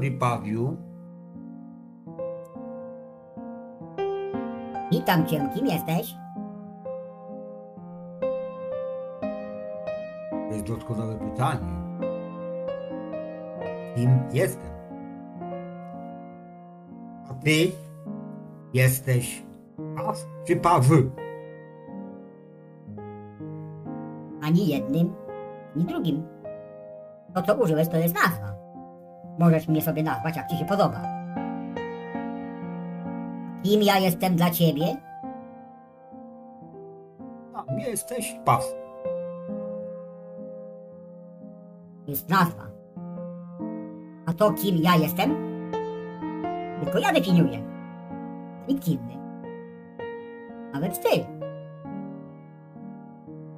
Dzień dobry, Pawiu. Witam cię, kim jesteś? To jest doskonałe pytanie. Kim jestem? A ty jesteś Paw czy Pawy? Ani jednym, ani drugim. To, co użyłeś, to jest nazwa. Możesz mnie sobie nazwać, jak ci się podoba. Kim ja jestem dla ciebie? Tam jesteś Paw. Jest nazwa. A to, kim ja jestem? Tylko ja definiuję. Nikt inny. Nawet ty.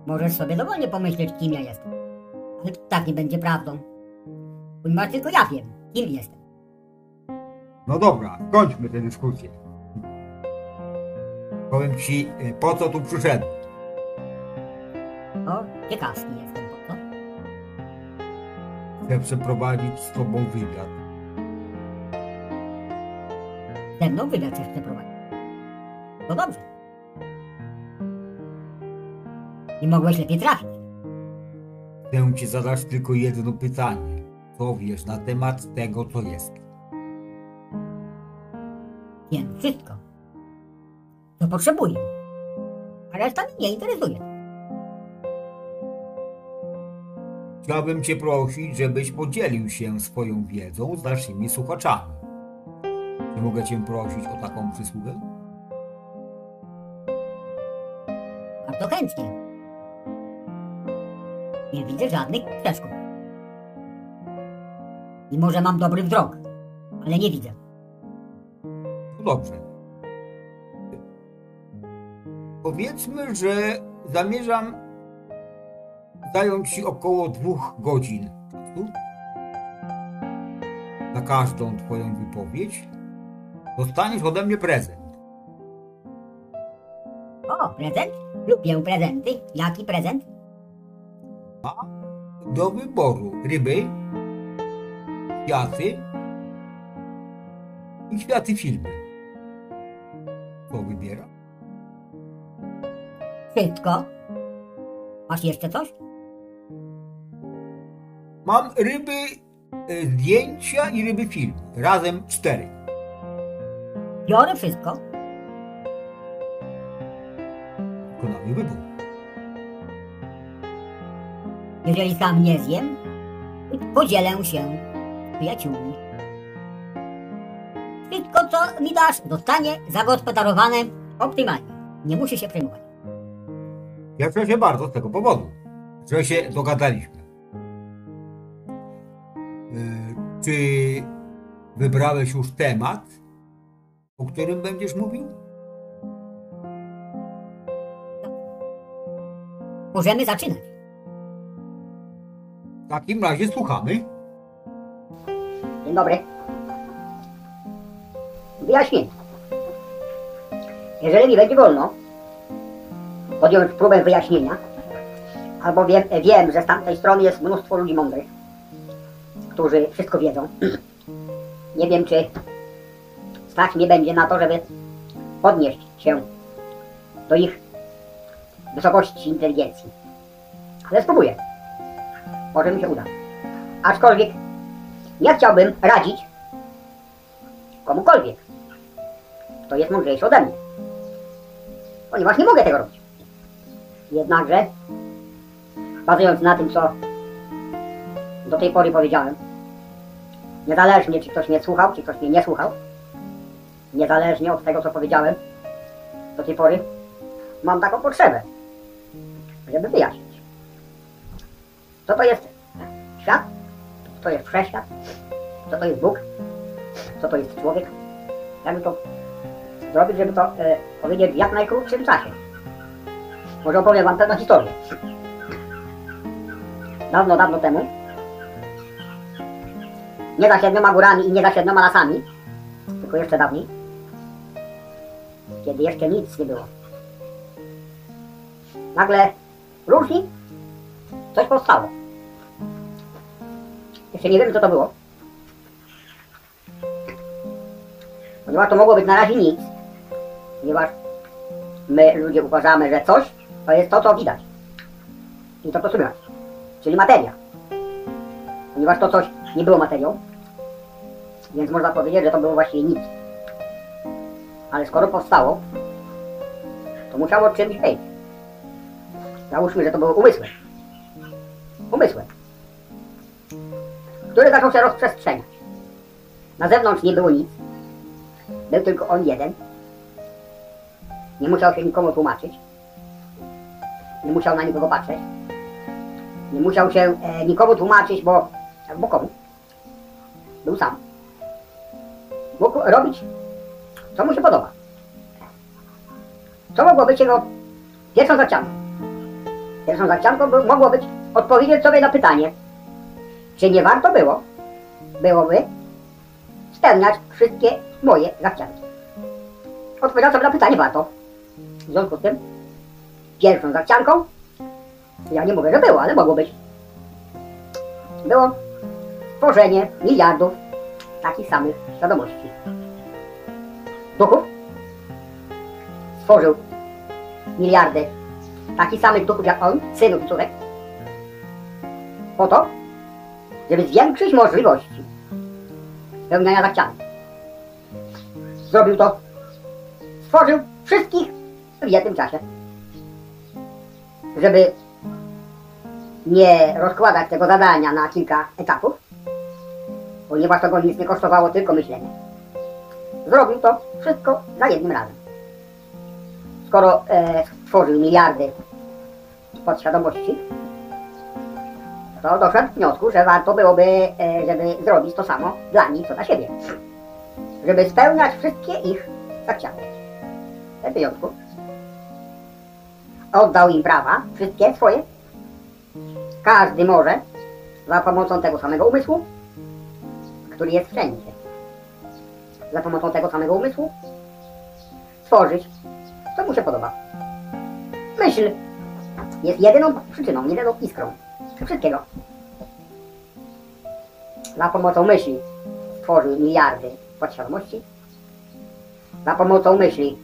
Możesz sobie dowolnie pomyśleć, kim ja jestem. Ale to tak nie będzie prawdą. Ponieważ tylko ja wiem, kim jestem. No dobra, kończmy tę dyskusję. Powiem ci, y, po co tu przyszedłem. O, ciekawski jestem, po co? Chcę przeprowadzić z tobą wywiad. Ze mną wywiad chcesz przeprowadzić. To dobrze. Nie mogłeś lepiej trafić. Chcę ci zadać tylko jedno pytanie. Co wiesz na temat tego, co jest? Wiem wszystko. Co potrzebuję. A reszta mnie nie interesuje. Chciałbym cię prosić, żebyś podzielił się swoją wiedzą z naszymi słuchaczami. Czy mogę cię prosić o taką przysługę? Bardzo chętnie. Nie widzę żadnych przeszkód. I może mam dobry wzrok, ale nie widzę. No dobrze. Powiedzmy, że zamierzam zająć ci około dwóch godzin czasu. Na każdą twoją wypowiedź dostaniesz ode mnie prezent. O, prezent? Lubię prezenty. Jaki prezent? A do wyboru ryby, kwiaty i kwiaty filmy. Co wybiera? Wszystko. Masz jeszcze coś? Mam ryby, e, zdjęcia i ryby film. Razem cztery. Biorę wszystko. Doskonały wybór. Jeżeli sam nie zjem, podzielę się przyjaciółmi. Wszystko, co mi dasz, zostanie zagospodarowane optymalnie. Nie muszę się przejmować. Cieszę się bardzo z tego powodu, że się dogadaliśmy. E, Czy wybrałeś już temat, o którym będziesz mówił? Możemy zaczynać. W takim razie słuchamy. Dzień dobry. Wyjaśnię. Jeżeli mi będzie wolno podjąć próbę wyjaśnienia, albo wiem, wiem, że z tamtej strony jest mnóstwo ludzi mądrych, którzy wszystko wiedzą. Nie wiem, czy stać mnie będzie na to, żeby podnieść się do ich wysokości inteligencji. Ale spróbuję. Może mi się uda. Aczkolwiek nie chciałbym radzić komukolwiek, kto jest mądrzejszy ode mnie. Ponieważ nie mogę tego robić. Jednakże, bazując na tym, co do tej pory powiedziałem, niezależnie czy ktoś mnie słuchał, czy ktoś mnie nie słuchał, niezależnie od tego, co powiedziałem do tej pory, mam taką potrzebę, żeby wyjaśnić. Co to jest świat? To jest wszechświat? Co to jest Bóg? Co to jest człowiek? Jakby to zrobić, żeby to e, powiedzieć w jak najkrótszym czasie. Może opowiem Wam pewną historię. Dawno, dawno temu, nie za siedmioma górami i nie za siedmioma lasami, tylko jeszcze dawniej, kiedy jeszcze nic nie było. Nagle różni coś powstało. Jeszcze nie wiemy co to było. Ponieważ to mogło być na razie nic. Ponieważ my ludzie uważamy, że coś to jest to, co widać. I to, co. Czyli materia. Ponieważ to coś nie było materią, więc można powiedzieć, że to było właściwie nic. Ale skoro powstało, to musiało czymś być. Załóżmy, że to było umysłem. Umysłem. Który zaczął się rozprzestrzeniać. Na zewnątrz nie było nic. Był tylko on jeden. Nie musiał się nikomu tłumaczyć. Nie musiał na nikogo patrzeć. Nie musiał się e, nikomu tłumaczyć, bo, bo komu? Był sam. Mógł robić, co mu się podoba. Co mogło być jego pierwszą zachcianką? Pierwszą zachcianką mogło być odpowiedzieć sobie na pytanie, czy nie warto było, byłoby spełniać wszystkie moje zachcianki. Odpowiedział sobie na pytanie warto. W związku z tym, pierwszą zachcianką, ja nie mówię, że było, ale mogło być, było stworzenie miliardów takich samych świadomości. Duchów stworzył miliardy takich samych duchów jak on, synów i córek, po to, żeby zwiększyć możliwości spełniania zachcianek. Zrobił to, stworzył wszystkich w jednym czasie, żeby nie rozkładać tego zadania na kilka etapów, ponieważ to go nic nie kosztowało, tylko myślenie. Zrobił to wszystko za jednym razem. Skoro e, stworzył miliardy podświadomości, to doszedł do wniosku, że warto byłoby, e, żeby zrobić to samo dla nich, co dla siebie. Żeby spełniać wszystkie ich zachcianki. Tym wyjątku oddał im prawa, wszystkie swoje. Każdy może za pomocą tego samego umysłu, który jest wszędzie. Za pomocą tego samego umysłu stworzyć, co mu się podoba. Myśl jest jedyną przyczyną, jedyną iskrą wszystkiego. Za pomocą myśli stworzył miliardy podświadomości. Za pomocą myśli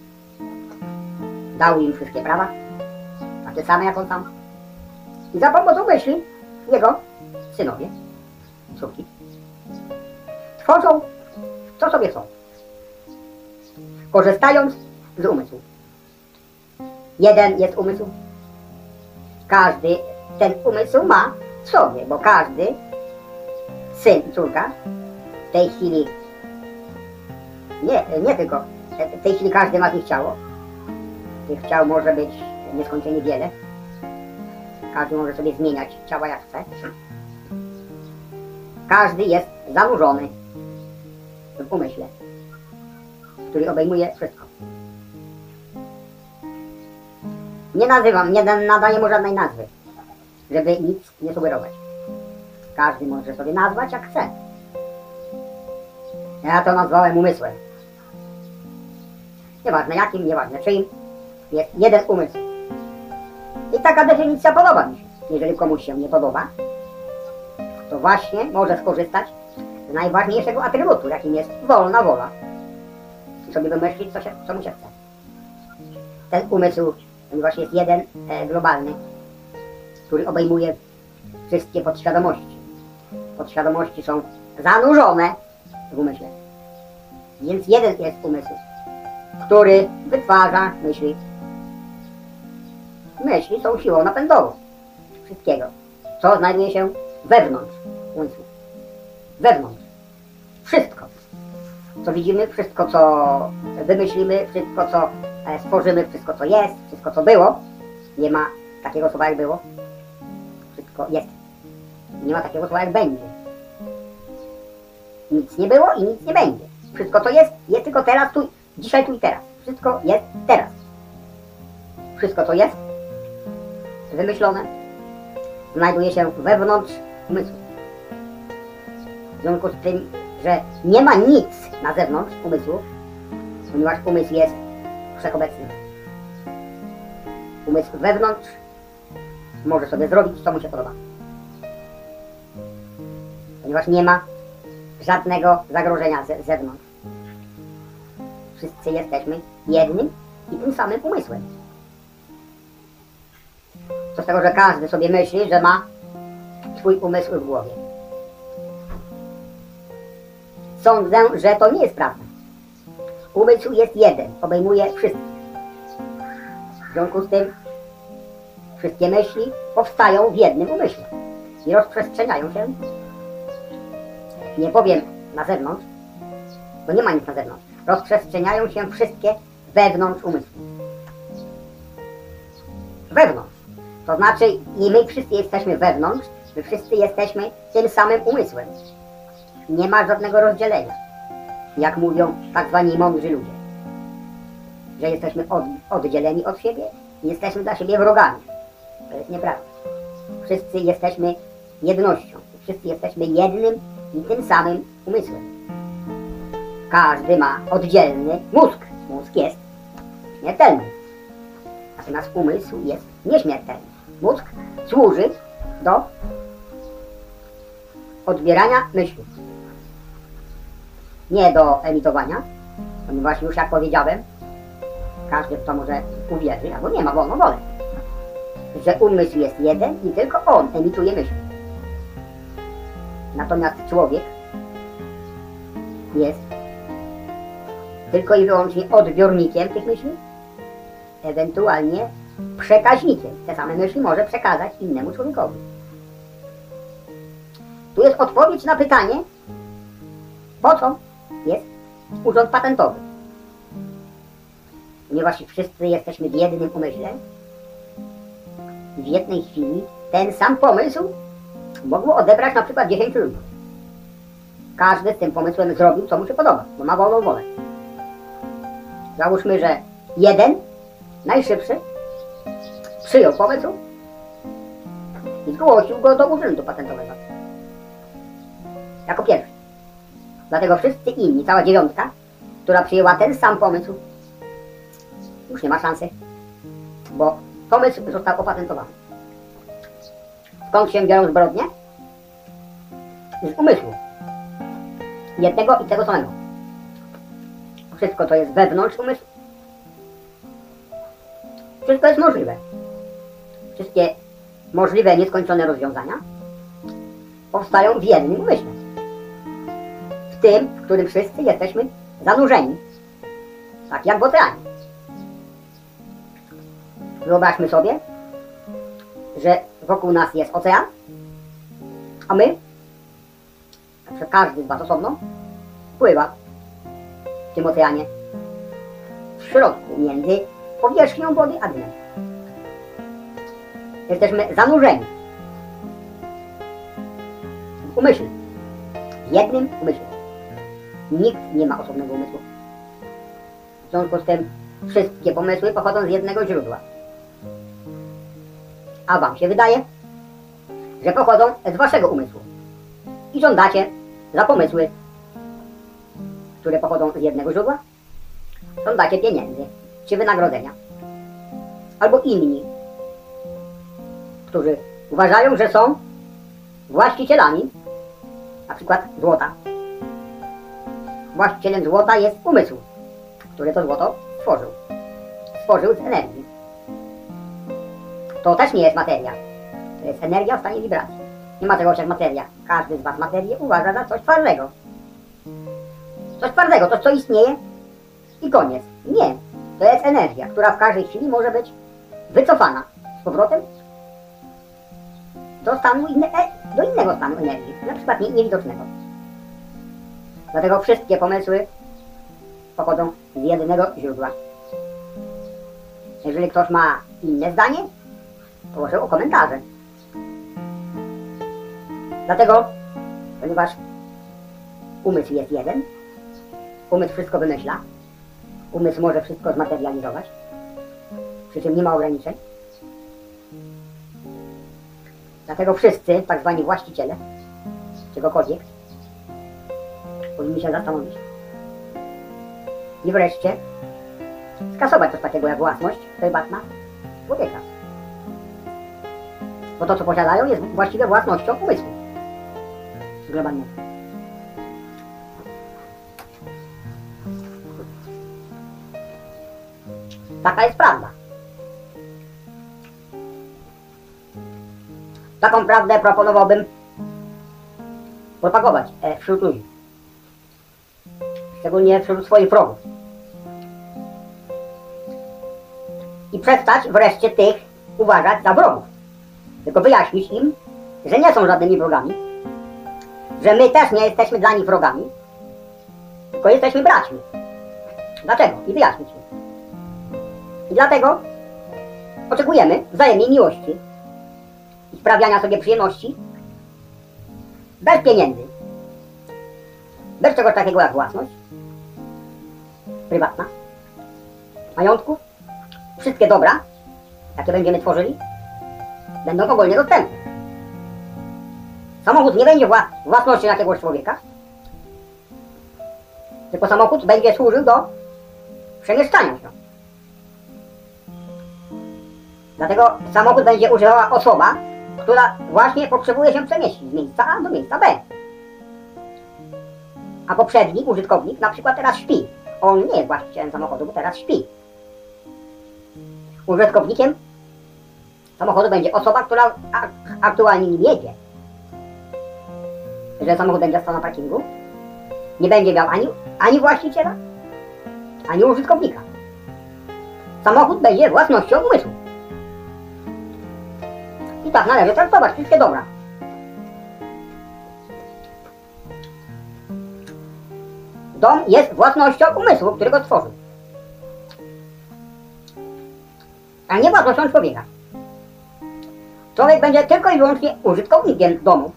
dał im wszystkie prawa, takie same jak on sam. I za pomocą myśli jego synowie, córki, tworzą co sobie chcą, korzystając z umysłu. Jeden jest umysł, każdy ten umysł ma w sobie, bo każdy syn córka w tej chwili nie, nie tylko, w tej chwili każdy ma tych ciało. Tych ciał może być nieskończenie wiele. Każdy może sobie zmieniać ciała jak chce. Każdy jest zanurzony w umyśle, który obejmuje wszystko. Nie nazywam, nie da- nadaję mu żadnej nazwy, żeby nic nie sugerować. Każdy może sobie nazwać jak chce. Ja to nazwałem umysłem. Nieważne jakim, nieważne czyim, jest jeden umysł. I taka definicja podoba mi się. Jeżeli komuś się nie podoba, to właśnie może skorzystać z najważniejszego atrybutu, jakim jest wolna wola. I sobie wymyślić, co, się, co mu się chce. Ten umysł, ponieważ jest jeden e, globalny, który obejmuje wszystkie podświadomości. Podświadomości są zanurzone w umyśle. Więc jeden jest umysł, który wytwarza myśli. Myśli są siłą napędową wszystkiego, co znajduje się wewnątrz umysłu. Wewnątrz. Wszystko, co widzimy, wszystko, co wymyślimy, wszystko, co e, stworzymy, wszystko, co jest, wszystko, co było. Nie ma takiego słowa, jak było. Wszystko jest. Nie ma takiego słowa, jak będzie. Nic nie było i nic nie będzie. Wszystko, co jest, jest tylko teraz, tu, dzisiaj, tu i teraz. Wszystko jest teraz. Wszystko, co jest wymyślone, znajduje się wewnątrz umysłu. W związku z tym, że nie ma nic na zewnątrz umysłu, ponieważ umysł jest wszechobecny. Umysł wewnątrz może sobie zrobić, co mu się podoba. Ponieważ nie ma żadnego zagrożenia z zewnątrz. Wszyscy jesteśmy jednym i tym samym umysłem. Co z tego, że każdy sobie myśli, że ma swój umysł w głowie. Sądzę, że to nie jest prawda. Umysł jest jeden, obejmuje wszystkich. W związku z tym wszystkie myśli powstają w jednym umyśle i rozprzestrzeniają się. Nie powiem na zewnątrz, bo nie ma nic na zewnątrz. Rozprzestrzeniają się wszystkie wewnątrz umysłu. Wewnątrz. To znaczy, i my wszyscy jesteśmy wewnątrz, my wszyscy jesteśmy tym samym umysłem. Nie ma żadnego rozdzielenia. Jak mówią tak zwani mądrzy ludzie. Że jesteśmy od, oddzieleni od siebie i jesteśmy dla siebie wrogami. To jest nieprawda. Wszyscy jesteśmy jednością. Wszyscy jesteśmy jednym i tym samym umysłem. Każdy ma oddzielny mózg. Mózg jest śmiertelny. Natomiast umysł jest nieśmiertelny. Mózg służy do odbierania myśli. Nie do emitowania, ponieważ już jak powiedziałem, każdy w to może uwierzy, albo nie ma wolną wolę, że umysł jest jeden i tylko on emituje myśli. Natomiast człowiek jest tylko i wyłącznie odbiornikiem tych myśli, ewentualnie przekaźnikiem. Te same myśli może przekazać innemu człowiekowi. Tu jest odpowiedź na pytanie, po co jest urząd patentowy. Ponieważ wszyscy jesteśmy w jednym umyśle, w jednej chwili ten sam pomysł mogło odebrać na przykład 10 ludzi. Każdy z tym pomysłem zrobił, co mu się podoba, bo ma wolną wolę. Załóżmy, że jeden, najszybszy, przyjął pomysł i zgłosił go do urzędu patentowego. Jako pierwszy. Dlatego wszyscy inni, cała dziewiątka, która przyjęła ten sam pomysł, już nie ma szansy, bo pomysł został opatentowany. Skąd się biorą zbrodnie? Z umysłu. Jednego i tego samego. Wszystko to jest wewnątrz umysłu. Wszystko jest możliwe. Wszystkie możliwe, nieskończone rozwiązania powstają w jednym umyśle. W tym, w którym wszyscy jesteśmy zanurzeni. Tak jak w oceanie. Wyobraźmy sobie, że wokół nas jest ocean, a my, każdy z Was osobno, pływa w tym oceanie w środku między powierzchnią wody a dnem. Jesteśmy zanurzeni w umyśle. W jednym umyśle. Nikt nie ma osobnego umysłu. W związku z tym wszystkie pomysły pochodzą z jednego źródła. A wam się wydaje, że pochodzą z waszego umysłu. I żądacie za pomysły, które pochodzą z jednego źródła, żądacie pieniędzy czy wynagrodzenia. Albo inni, którzy uważają, że są właścicielami, na przykład złota. Właścicielem złota jest umysł, który to złoto stworzył. Stworzył z energii. To też nie jest materia. To jest energia w stanie wibracji. Nie ma czegoś jak materia. Każdy z Was materię uważa za coś twardego. Coś twardego, coś co istnieje i koniec. Nie. To jest energia, która w każdej chwili może być wycofana z powrotem do stanu inne, e, do innego stanu energii, na przykład nie, niewidocznego. Dlatego wszystkie pomysły pochodzą z jednego źródła. Jeżeli ktoś ma inne zdanie, proszę o komentarze. Dlatego, ponieważ umysł jest jeden, umysł wszystko wymyśla, umysł może wszystko zmaterializować, przy czym nie ma ograniczeń. Dlatego wszyscy, tak zwani właściciele czegokolwiek, powinni się zastanowić i wreszcie skasować coś takiego jak własność prywatna człowieka. Bo to, co posiadają, jest właściwie własnością umysłu globalnego. Taka jest prawda. Taką prawdę proponowałbym propagować e, wśród ludzi. Szczególnie wśród swoich wrogów. I przestać wreszcie tych uważać za wrogów. Tylko wyjaśnić im, że nie są żadnymi wrogami, że my też nie jesteśmy dla nich wrogami, tylko jesteśmy braćmi. Dlaczego? I wyjaśnić im. I dlatego oczekujemy wzajemnej miłości i sprawiania sobie przyjemności bez pieniędzy, bez czegoś takiego jak własność prywatna, majątków, wszystkie dobra, jakie będziemy tworzyli, będą ogólnie dostępne. Samochód nie będzie wła własnością jakiegoś człowieka, tylko samochód będzie służył do przemieszczania się. Dlatego samochód będzie używała osoba, która właśnie potrzebuje się przemieścić z miejsca A do miejsca B. A poprzedni użytkownik na przykład teraz śpi. On nie jest właścicielem samochodu, bo teraz śpi. Użytkownikiem samochodu będzie osoba, która aktualnie nim jedzie. Jeżeli samochód będzie stał na parkingu, nie będzie miał ani, ani właściciela, ani użytkownika. Samochód będzie własnością umysłu. I tak należy traktować wszystkie dobra. Dom jest własnością umysłu, który go stworzył. A nie własnością człowieka. Człowiek będzie tylko i wyłącznie użytkownikiem domu.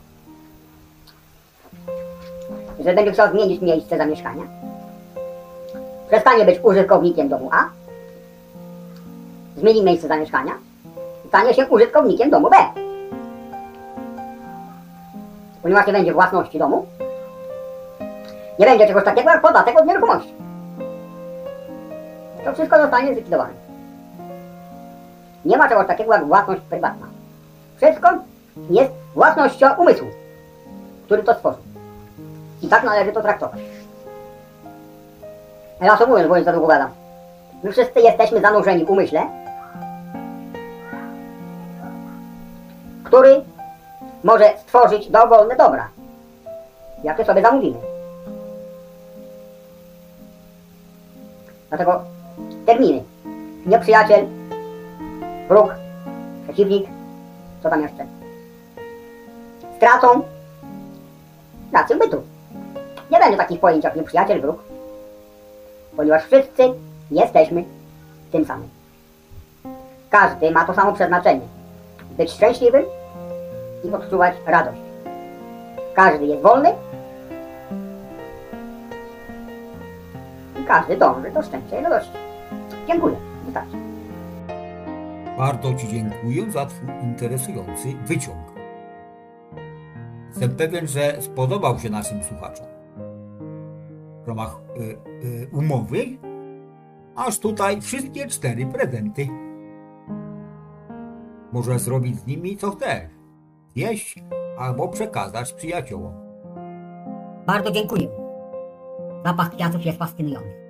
Że będzie chciał zmienić miejsce zamieszkania. Przestanie być użytkownikiem domu A. Zmieni miejsce zamieszkania. Stanie się użytkownikiem domu B. Ponieważ nie będzie własności domu, nie będzie czegoś takiego jak podatek od nieruchomości. To wszystko zostanie zlikwidowane. Nie ma czegoś takiego jak własność prywatna. Wszystko jest własnością umysłu, który to stworzył. I tak należy to traktować. Reasumując, bo już za długo gadam. My wszyscy jesteśmy zanurzeni w umyśle, który może stworzyć dowolne dobra, jakie sobie zamówimy. Dlatego terminy. Nieprzyjaciel, wróg, przeciwnik, co tam jeszcze? Stracą rację bytu. Nie będzie takich pojęć jak nieprzyjaciel, wróg, ponieważ wszyscy jesteśmy tym samym. Każdy ma to samo przeznaczenie. Być szczęśliwym i odczuwać radość. Każdy jest wolny i każdy dąży do szczęścia i radości. Dziękuję. Wystarczy. Bardzo Ci dziękuję za Twój interesujący wyciąg. Jestem pewien, że spodobał się naszym słuchaczom. W ramach y, y, umowy aż tutaj wszystkie cztery prezenty. Możesz zrobić z nimi co chcesz. Jeść albo przekazać przyjaciołom. Bardzo dziękuję. Zapach kwiatów jest fascynujący.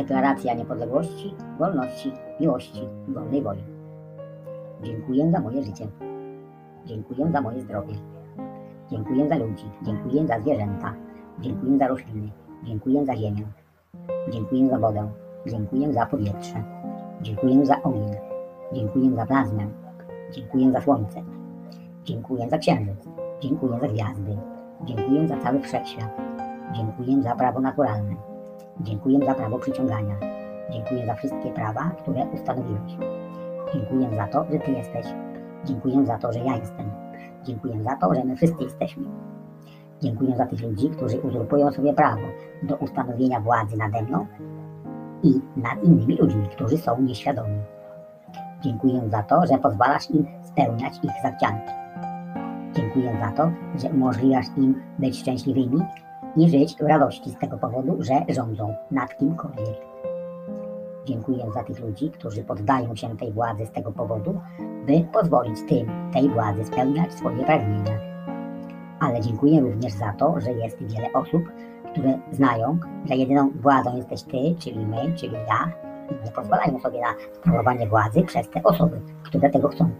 Deklaracja niepodległości, wolności, miłości, wolnej woli. Dziękuję za moje życie. Dziękuję za moje zdrowie. Dziękuję za ludzi. Dziękuję za zwierzęta. Dziękuję za rośliny. Dziękuję za ziemię. Dziękuję za wodę. Dziękuję za powietrze. Dziękuję za ogień. Dziękuję za plazmę. Dziękuję za słońce. Dziękuję za księżyc. Dziękuję za gwiazdy. Dziękuję za cały wszechświat. Dziękuję za prawo naturalne. Dziękuję za prawo przyciągania. Dziękuję za wszystkie prawa, które ustanowiłeś. Dziękuję za to, że Ty jesteś. Dziękuję za to, że ja jestem. Dziękuję za to, że my wszyscy jesteśmy. Dziękuję za tych ludzi, którzy uzurpują sobie prawo do ustanowienia władzy nade mną i nad innymi ludźmi, którzy są nieświadomi. Dziękuję za to, że pozwalasz im spełniać ich zachcianki. Dziękuję za to, że umożliwiasz im być szczęśliwymi i żyć w radości z tego powodu, że rządzą nad kimkolwiek. Dziękuję za tych ludzi, którzy poddają się tej władzy z tego powodu, by pozwolić tym tej władzy spełniać swoje pragnienia. Ale dziękuję również za to, że jest wiele osób, które znają, że jedyną władzą jesteś Ty, czyli my, czyli ja, i nie pozwalają sobie na sprawowanie władzy przez te osoby, które tego chcą.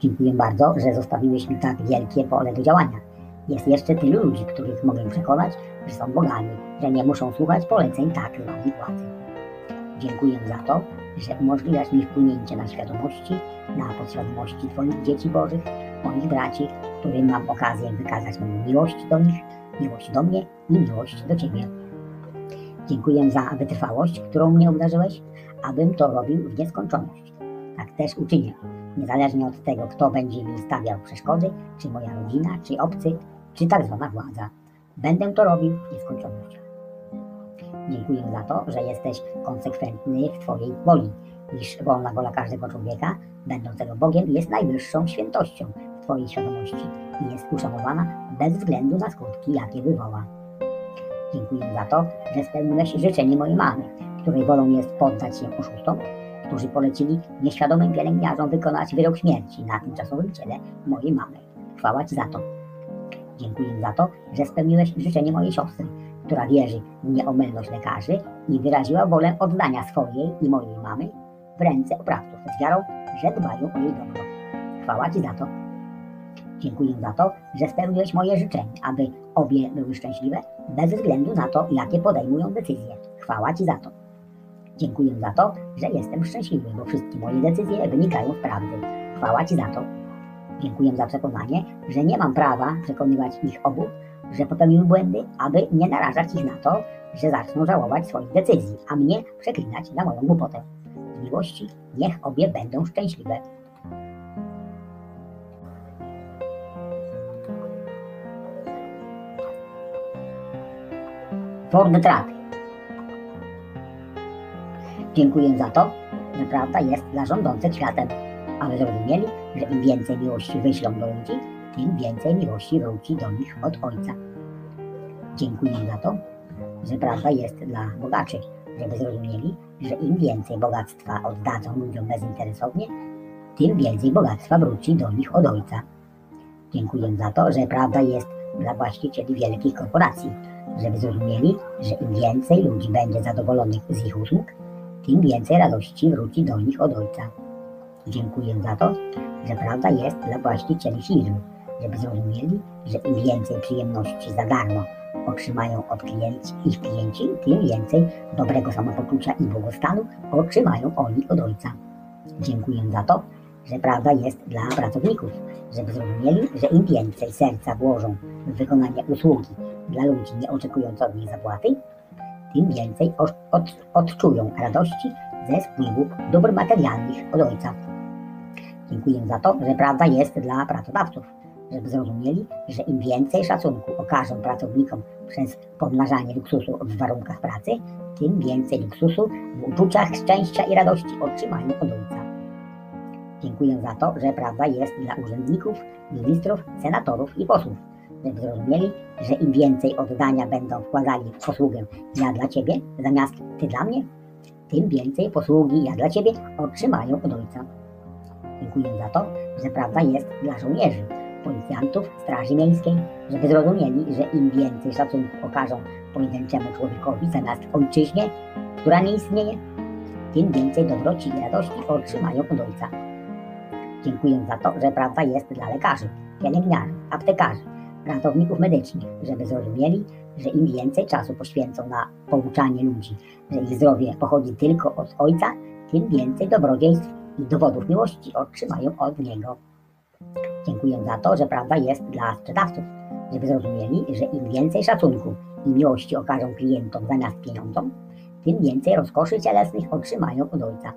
Dziękuję bardzo, że zostawiłeś mi tak wielkie pole do działania. Jest jeszcze tylu ludzi, których mogę przekonać, że są bogami, że nie muszą słuchać poleceń tak zwanej władzy. Dziękuję za to, że umożliwiasz mi wpłynięcie na świadomości, na podświadomości Twoich dzieci Bożych, moich braci, którym mam okazję wykazać moją miłość do nich, miłość do mnie i miłość do Ciebie. Dziękuję za wytrwałość, którą mnie obdarzyłeś, abym to robił w nieskończoność. Tak też uczynię, niezależnie od tego, kto będzie mi stawiał przeszkody, czy moja rodzina, czy obcy, czy tak zwana władza. Będę to robił w. Dziękuję za to, że jesteś konsekwentny w Twojej woli, iż wolna wola każdego człowieka, będącego Bogiem, jest najwyższą świętością w Twojej świadomości i jest uszanowana bez względu na skutki, jakie wywoła. Dziękuję za to, że spełniłeś życzenie mojej mamy, której wolą jest poddać się oszustom, którzy polecili nieświadomym pielęgniarzom wykonać wyrok śmierci na tymczasowym ciele mojej mamy. Chwała Ci za to. Dziękuję za to, że spełniłeś życzenie mojej siostry, która wierzy w nieomylność lekarzy i wyraziła wolę oddania swojej i mojej mamy w ręce oprawców z wiarą, że dbają o jej dobro. Chwała Ci za to. Dziękuję za to, że spełniłeś moje życzenie, aby obie były szczęśliwe, bez względu na to, jakie podejmują decyzje. Chwała Ci za to. Dziękuję za to, że jestem szczęśliwy, bo wszystkie moje decyzje wynikają z prawdy. Chwała Ci za to. Dziękuję za przekonanie, że nie mam prawa przekonywać ich obu, że popełniły błędy, aby nie narażać ich na to, że zaczną żałować swoich decyzji, a mnie przeklinać za moją głupotę. Z miłości niech obie będą szczęśliwe. Ford Track. Dziękuję za to, że prawda jest dla rządzących światem, aby zrozumieli, że im więcej miłości wyślą do ludzi, tym więcej miłości wróci do nich od Ojca. Dziękuję za to, że prawda jest dla bogaczy, żeby zrozumieli, że im więcej bogactwa oddadzą ludziom bezinteresownie, tym więcej bogactwa wróci do nich od Ojca. Dziękuję za to, że prawda jest dla właścicieli wielkich korporacji, żeby zrozumieli, że im więcej ludzi będzie zadowolonych z ich usług, tym więcej radości wróci do nich od Ojca. Dziękuję za to, że prawda jest dla właścicieli firm, żeby zrozumieli, że im więcej przyjemności za darmo otrzymają od klienci, ich klienci, tym więcej dobrego samopoczucia i błogostanu otrzymają oni od Ojca. Dziękuję za to, że prawda jest dla pracowników, żeby zrozumieli, że im więcej serca włożą w wykonanie usługi dla ludzi nie oczekując od nich zapłaty, tym więcej od, od, odczują radości ze wpływu dóbr materialnych od Ojca. Dziękuję za to, że prawda jest dla pracodawców, żeby zrozumieli, że im więcej szacunku okażą pracownikom przez pomnażanie luksusu w warunkach pracy, tym więcej luksusu w uczuciach szczęścia i radości otrzymają od Ojca. Dziękuję za to, że prawda jest dla urzędników, ministrów, senatorów i posłów, żeby zrozumieli, że im więcej oddania będą wkładali w posługę ja dla Ciebie zamiast Ty dla mnie, tym więcej posługi ja dla Ciebie otrzymają od Ojca. Dziękuję za to, że prawda jest dla żołnierzy, policjantów, straży miejskiej, żeby zrozumieli, że im więcej szacunku okażą pojedynczemu człowiekowi zamiast ojczyźnie, która nie istnieje, tym więcej dobroci i radości otrzymają od Ojca. Dziękuję za to, że prawda jest dla lekarzy, pielęgniarzy, aptekarzy, ratowników medycznych, żeby zrozumieli, że im więcej czasu poświęcą na pouczanie ludzi, że ich zdrowie pochodzi tylko od Ojca, tym więcej dobrodziejstw i dowodów miłości otrzymają od Niego. Dziękuję za to, że prawda jest dla sprzedawców, żeby zrozumieli, że im więcej szacunku i miłości okażą klientom zamiast pieniądzom, tym więcej rozkoszy cielesnych otrzymają od Ojca.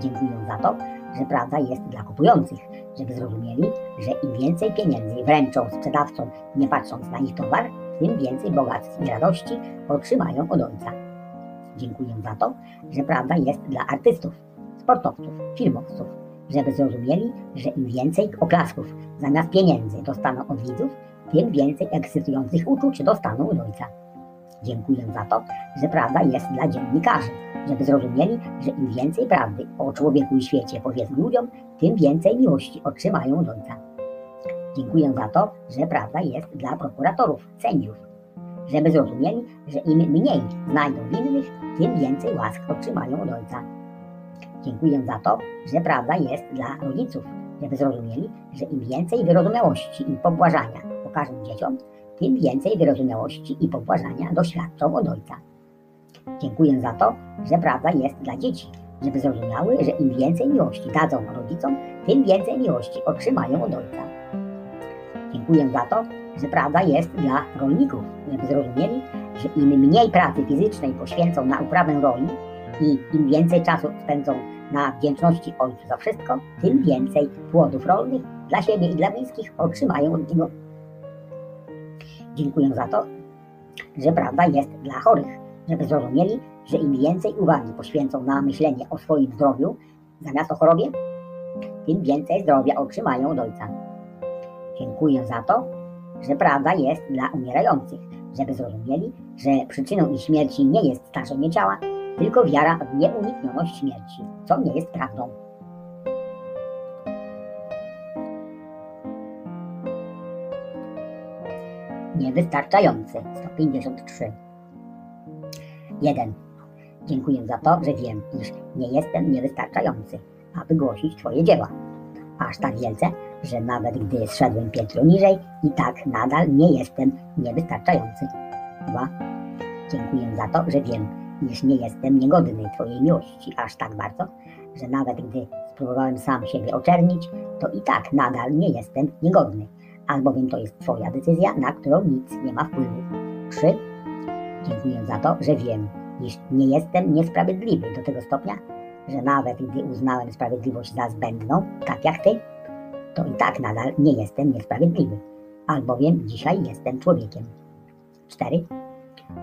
Dziękuję za to, że prawda jest dla kupujących, żeby zrozumieli, że im więcej pieniędzy wręczą sprzedawcom, nie patrząc na ich towar, tym więcej bogactw i radości otrzymają od Ojca. Dziękuję za to, że prawda jest dla artystów, sportowców, filmowców, żeby zrozumieli, że im więcej oklasków zamiast pieniędzy dostaną od widzów, tym więcej ekscytujących uczuć dostaną od Ojca. Dziękuję za to, że prawda jest dla dziennikarzy, żeby zrozumieli, że im więcej prawdy o człowieku i świecie powiedzą ludziom, tym więcej miłości otrzymają od Ojca. Dziękuję za to, że prawda jest dla prokuratorów, sędziów, żeby zrozumieli, że im mniej znajdą winnych, tym więcej łask otrzymają od Ojca. Dziękuję za to, że prawda jest dla rodziców, żeby zrozumieli, że im więcej wyrozumiałości i pobłażania pokażą dzieciom, tym więcej wyrozumiałości i pobłażania doświadczą od Ojca. Dziękuję za to, że prawda jest dla dzieci, żeby zrozumiały, że im więcej miłości dadzą rodzicom, tym więcej miłości otrzymają od Ojca. Dziękuję za to, że prawda jest dla rolników, żeby zrozumieli, że im mniej pracy fizycznej poświęcą na uprawę roli i im więcej czasu spędzą na wdzięczności Ojcu za wszystko, tym więcej płodów rolnych dla siebie i dla bliskich otrzymają od Niego. Dziękuję za to, że prawda jest dla chorych, żeby zrozumieli, że im więcej uwagi poświęcą na myślenie o swoim zdrowiu zamiast o chorobie, tym więcej zdrowia otrzymają od Ojca. Dziękuję za to, że prawda jest dla umierających, żeby zrozumieli, że przyczyną ich śmierci nie jest starzenie ciała, tylko wiara w nieuniknioność śmierci, co nie jest prawdą. Niewystarczający 153 1. Dziękuję za to, że wiem, iż nie jestem niewystarczający, aby głosić Twoje dzieła. Aż tak wielce, że nawet gdy zszedłem piętro niżej, i tak nadal nie jestem niewystarczający. 2. Dziękuję za to, że wiem, iż nie jestem niegodny Twojej miłości aż tak bardzo, że nawet gdy spróbowałem sam siebie oczernić, to i tak nadal nie jestem niegodny, albowiem to jest Twoja decyzja, na którą nic nie ma wpływu. 3. Dziękuję za to, że wiem, iż nie jestem niesprawiedliwy do tego stopnia, że nawet gdy uznałem sprawiedliwość za zbędną, tak jak Ty, to i tak nadal nie jestem niesprawiedliwy, albowiem dzisiaj jestem człowiekiem. 4.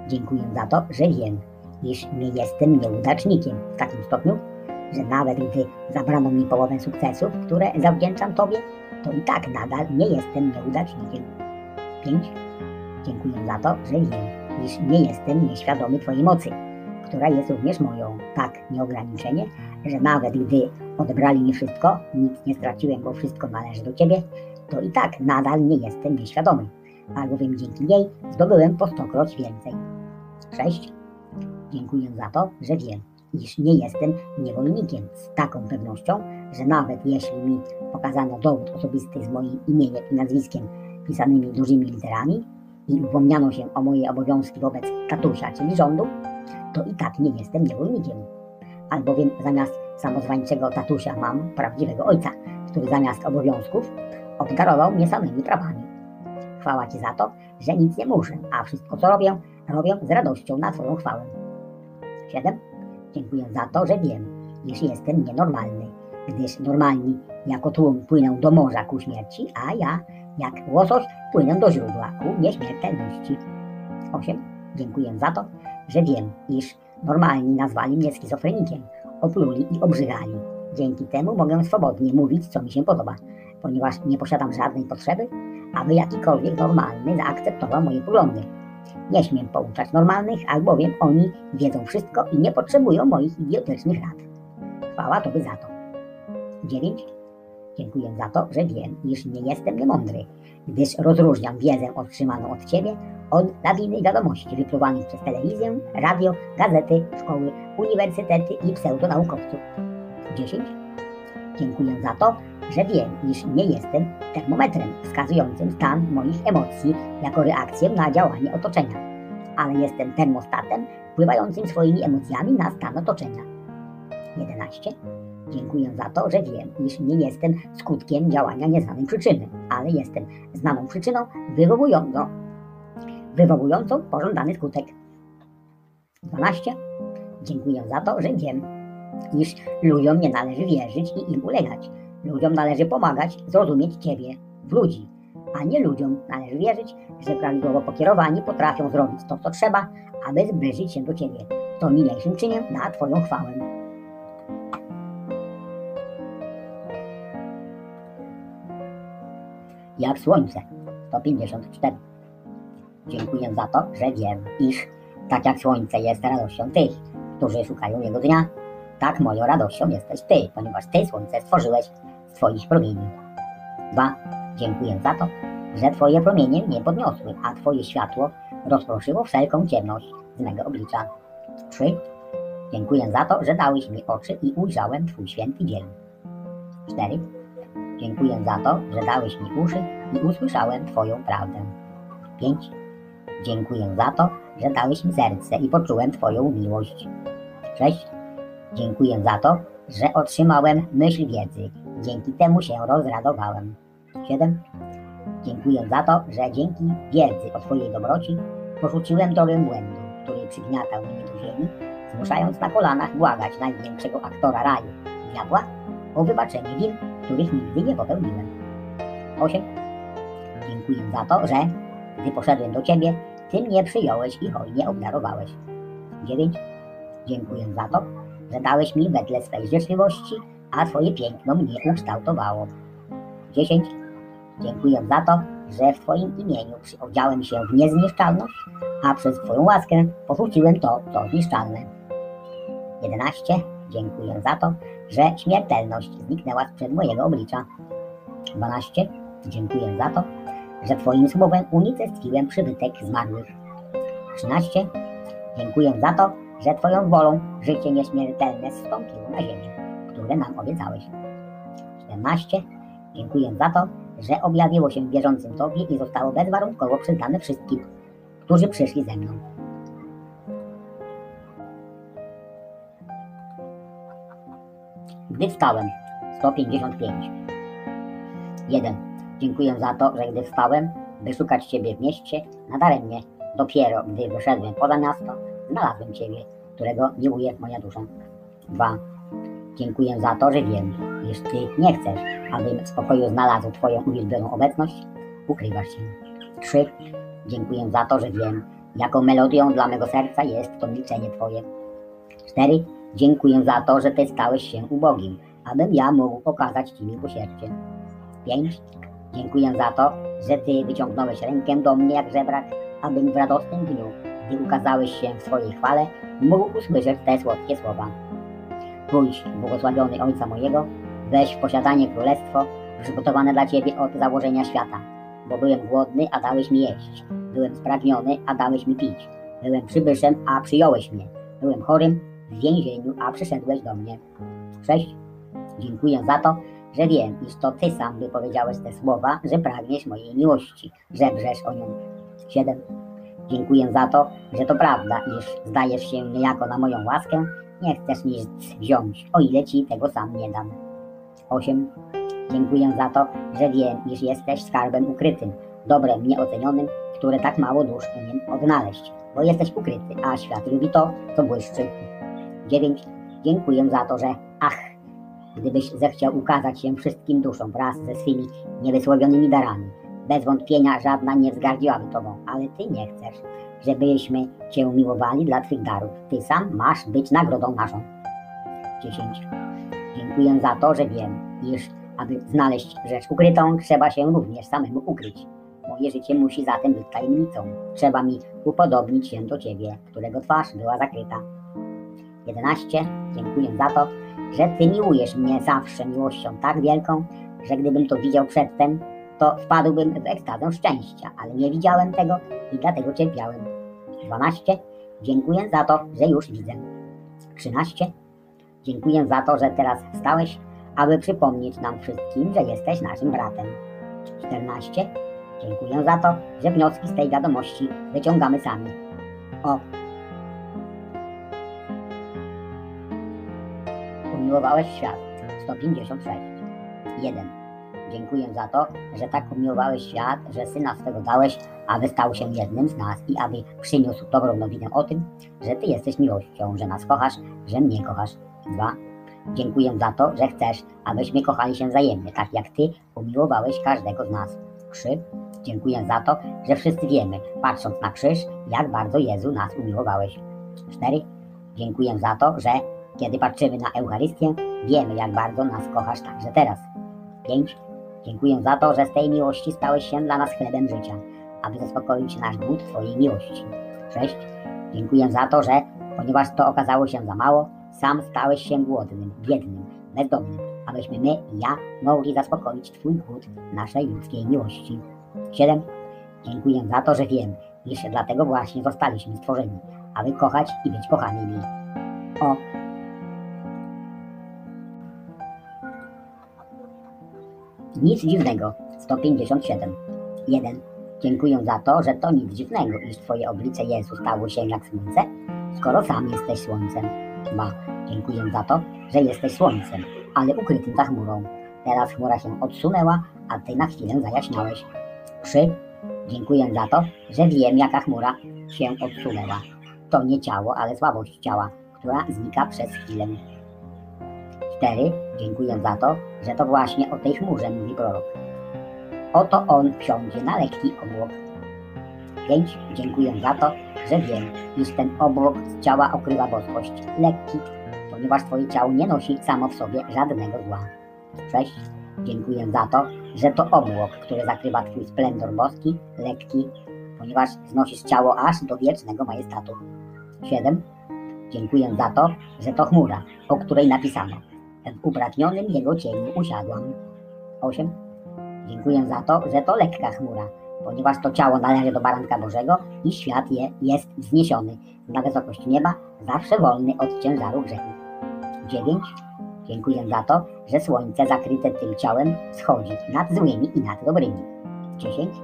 Dziękuję za to, że wiem, iż nie jestem nieudacznikiem w takim stopniu, że nawet gdy zabrano mi połowę sukcesów, które zawdzięczam Tobie, to i tak nadal nie jestem nieudacznikiem. 5. Dziękuję za to, że wiem, iż nie jestem nieświadomy Twojej mocy, która jest również moją, tak nieograniczenie, że nawet gdy odebrali mi wszystko, nic nie straciłem, bo wszystko należy do Ciebie, to i tak nadal nie jestem nieświadomy, albowiem dzięki niej zdobyłem po stokroć więcej. 6. Dziękuję za to, że wiem, iż nie jestem niewolnikiem z taką pewnością, że nawet jeśli mi pokazano dowód osobisty z moim imieniem i nazwiskiem pisanymi dużymi literami i upomniano się o moje obowiązki wobec tatusia, czyli rządu, to i tak nie jestem niewolnikiem. Albowiem zamiast samozwańczego tatusia mam prawdziwego ojca, który zamiast obowiązków obdarował mnie samymi prawami. Chwała Ci za to, że nic nie muszę, a wszystko co robię, robię z radością na Twoją chwałę. 7. Dziękuję za to, że wiem, iż jestem nienormalny, gdyż normalni jako tłum płyną do morza ku śmierci, a ja, jak łosoś, płynę do źródła ku nieśmiertelności. 8. Dziękuję za to, że wiem, iż normalni nazwali mnie schizofrenikiem, opluli i obrzygali. Dzięki temu mogę swobodnie mówić, co mi się podoba, ponieważ nie posiadam żadnej potrzeby, aby jakikolwiek normalny zaakceptował moje poglądy. Nie śmiem pouczać normalnych, albowiem oni wiedzą wszystko i nie potrzebują moich idiotycznych rad. Chwała Tobie za to. 9. Dziękuję za to, że wiem, iż nie jestem niemądry, gdyż rozróżniam wiedzę otrzymaną od Ciebie od lawiny wiadomości wypluwanych przez telewizję, radio, gazety, szkoły, uniwersytety i pseudonaukowców. 10. Dziękuję za to, że wiem, iż nie jestem termometrem wskazującym stan moich emocji jako reakcję na działanie otoczenia, ale jestem termostatem wpływającym swoimi emocjami na stan otoczenia. 11. Dziękuję za to, że wiem, iż nie jestem skutkiem działania nieznanej przyczyny, ale jestem znaną przyczyną wywołującą, wywołującą pożądany skutek. 12. Dziękuję za to, że wiem, iż ludziom nie należy wierzyć i im ulegać. Ludziom należy pomagać zrozumieć Ciebie w ludzi, a nie ludziom należy wierzyć, że prawidłowo pokierowani potrafią zrobić to, co trzeba, aby zbliżyć się do Ciebie. To niniejszym czyniem na Twoją chwałę. Jak słońce. 154. Dziękuję za to, że wiem, iż tak jak słońce jest radością tych, którzy szukają jego dnia, tak moją radością jesteś Ty, ponieważ Ty słońce stworzyłeś z Twoich promieni. 2. Dziękuję za to, że Twoje promienie mnie podniosły, a Twoje światło rozproszyło wszelką ciemność z mego oblicza. 3. Dziękuję za to, że dałeś mi oczy i ujrzałem Twój święty dzień. 4. Dziękuję za to, że dałeś mi uszy i usłyszałem Twoją prawdę. 5. Dziękuję za to, że dałeś mi serce i poczułem Twoją miłość. 6. Dziękuję za to, że otrzymałem myśl wiedzy. Dzięki temu się rozradowałem. 7. Dziękuję za to, że dzięki wiedzy o Twojej dobroci porzuciłem drogę błędu, który przygniatał mnie do ziemi, zmuszając na kolanach błagać największego aktora raju, diabła, o wybaczenie win, których nigdy nie popełniłem. 8. Dziękuję za to, że gdy poszedłem do Ciebie, Ty mnie przyjąłeś i hojnie obdarowałeś. 9. Dziękuję za to, że dałeś mi wedle swej życzliwości, a Twoje piękno mnie ukształtowało. 10. Dziękuję za to, że w Twoim imieniu przyodziałem się w niezniszczalność, a przez Twoją łaskę porzuciłem to, co zniszczalne. 11. Dziękuję za to, że śmiertelność zniknęła sprzed mojego oblicza. 12. Dziękuję za to, że Twoim słowem unicestwiłem przybytek zmarłych. 13. Dziękuję za to, że Twoją wolą życie nieśmiertelne zstąpiło na ziemię, które nam obiecałeś. 14. Dziękuję za to, że objawiło się wierzącym Tobie i zostało bezwarunkowo przyznane wszystkim, którzy przyszli ze mną. Gdy wstałem, 155. 1. Dziękuję za to, że gdy wstałem, by szukać Ciebie w mieście, nadaremnie, dopiero gdy wyszedłem poza miasto, znalazłem Ciebie, którego miłuje moja dusza. 2. Dziękuję za to, że wiem, iż Ty nie chcesz, abym w spokoju znalazł Twoją uwielbioną obecność, ukrywasz się. 3. Dziękuję za to, że wiem, jaką melodią dla mego serca jest to milczenie Twoje. 4. Dziękuję za to, że Ty stałeś się ubogim, abym ja mógł pokazać Ci miłosierdzie. 5. Dziękuję za to, że Ty wyciągnąłeś rękę do mnie jak żebrak, abym w radosnym dniu, gdy ukazałeś się w swojej chwale, mógł usłyszeć te słodkie słowa. Pójdź, błogosławiony Ojca mojego, weź w posiadanie królestwo, przygotowane dla Ciebie od założenia świata. Bo byłem głodny, a dałeś mi jeść. Byłem spragniony, a dałeś mi pić. Byłem przybyszem, a przyjąłeś mnie. Byłem chorym, w więzieniu, a przyszedłeś do mnie. 6. Dziękuję za to, że wiem, iż to Ty sam wypowiedziałeś te słowa, że pragniesz mojej miłości, żebrzesz o nią. 7. Dziękuję za to, że to prawda, iż zdajesz się niejako na moją łaskę, nie chcesz nic wziąć, o ile Ci tego sam nie dam. 8. Dziękuję za to, że wiem, iż jesteś skarbem ukrytym, dobrem nieocenionym, które tak mało dusz umiem odnaleźć, bo jesteś ukryty, a świat lubi to, co błyszczy. 9. Dziękuję za to, że ach, gdybyś zechciał ukazać się wszystkim duszom wraz ze swymi niewysłowionymi darami, bez wątpienia żadna nie wzgardziłaby Tobą, ale Ty nie chcesz, żebyśmy Cię miłowali dla Twych darów. Ty sam masz być nagrodą naszą. 10. Dziękuję za to, że wiem, iż aby znaleźć rzecz ukrytą, trzeba się również samemu ukryć. Moje życie musi zatem być tajemnicą. Trzeba mi upodobnić się do Ciebie, którego twarz była zakryta. 11. Dziękuję za to, że Ty miłujesz mnie zawsze miłością tak wielką, że gdybym to widział przedtem, to wpadłbym w ekstazę szczęścia, ale nie widziałem tego i dlatego cierpiałem. 12. Dziękuję za to, że już widzę. 13. Dziękuję za to, że teraz stałeś, aby przypomnieć nam wszystkim, że jesteś naszym bratem. 14. Dziękuję za to, że wnioski z tej wiadomości wyciągamy sami. O. Umiłowałeś świat. 156. 1. Dziękuję za to, że tak umiłowałeś świat, że Syna swego dałeś, aby stał się jednym z nas i aby przyniósł dobrą nowinę o tym, że Ty jesteś miłością, że nas kochasz, że mnie kochasz. 2. Dziękuję za to, że chcesz, abyśmy kochali się wzajemnie, tak jak Ty umiłowałeś każdego z nas. 3. Dziękuję za to, że wszyscy wiemy, patrząc na krzyż, jak bardzo Jezu nas umiłowałeś. 4. Dziękuję za to, że kiedy patrzymy na Eucharystię, wiemy, jak bardzo nas kochasz także teraz. 5. Dziękuję za to, że z tej miłości stałeś się dla nas chlebem życia, aby zaspokoić nasz głód Twojej miłości. 6. Dziękuję za to, że ponieważ to okazało się za mało, sam stałeś się głodnym, biednym, bezdomnym, abyśmy my i ja mogli zaspokoić Twój głód naszej ludzkiej miłości. 7. Dziękuję za to, że wiem, iż dlatego właśnie zostaliśmy stworzeni, aby kochać i być kochanymi. O. Nic dziwnego. 157. 1. Dziękuję za to, że to nic dziwnego, iż Twoje oblicze Jezu stało się jak słońce, skoro sam jesteś słońcem. 2. Dziękuję za to, że jesteś słońcem, ale ukrytym za chmurą. Teraz chmura się odsunęła, a Ty na chwilę zajaśniałeś. 3. Dziękuję za to, że wiem, jaka chmura się odsunęła. To nie ciało, ale słabość ciała, która znika przez chwilę. 4. Dziękuję za to, że to właśnie o tej chmurze mówi prorok. Oto on wsiądzie na lekki obłok. 5. Dziękuję za to, że wiem, iż ten obłok z ciała okrywa boskość, lekki, ponieważ Twoje ciało nie nosi samo w sobie żadnego zła. 6. Dziękuję za to, że to obłok, który zakrywa Twój splendor boski, lekki, ponieważ znosisz ciało aż do wiecznego majestatu. 7. Dziękuję za to, że to chmura, o której napisano. W upragnionym jego cieniu usiadłam. 8. Dziękuję za to, że to lekka chmura, ponieważ to ciało należy do Baranka Bożego i świat je jest wzniesiony na wysokość nieba, zawsze wolny od ciężaru grzechu. 9. Dziękuję za to, że słońce zakryte tym ciałem schodzi nad złymi i nad dobrymi. 10.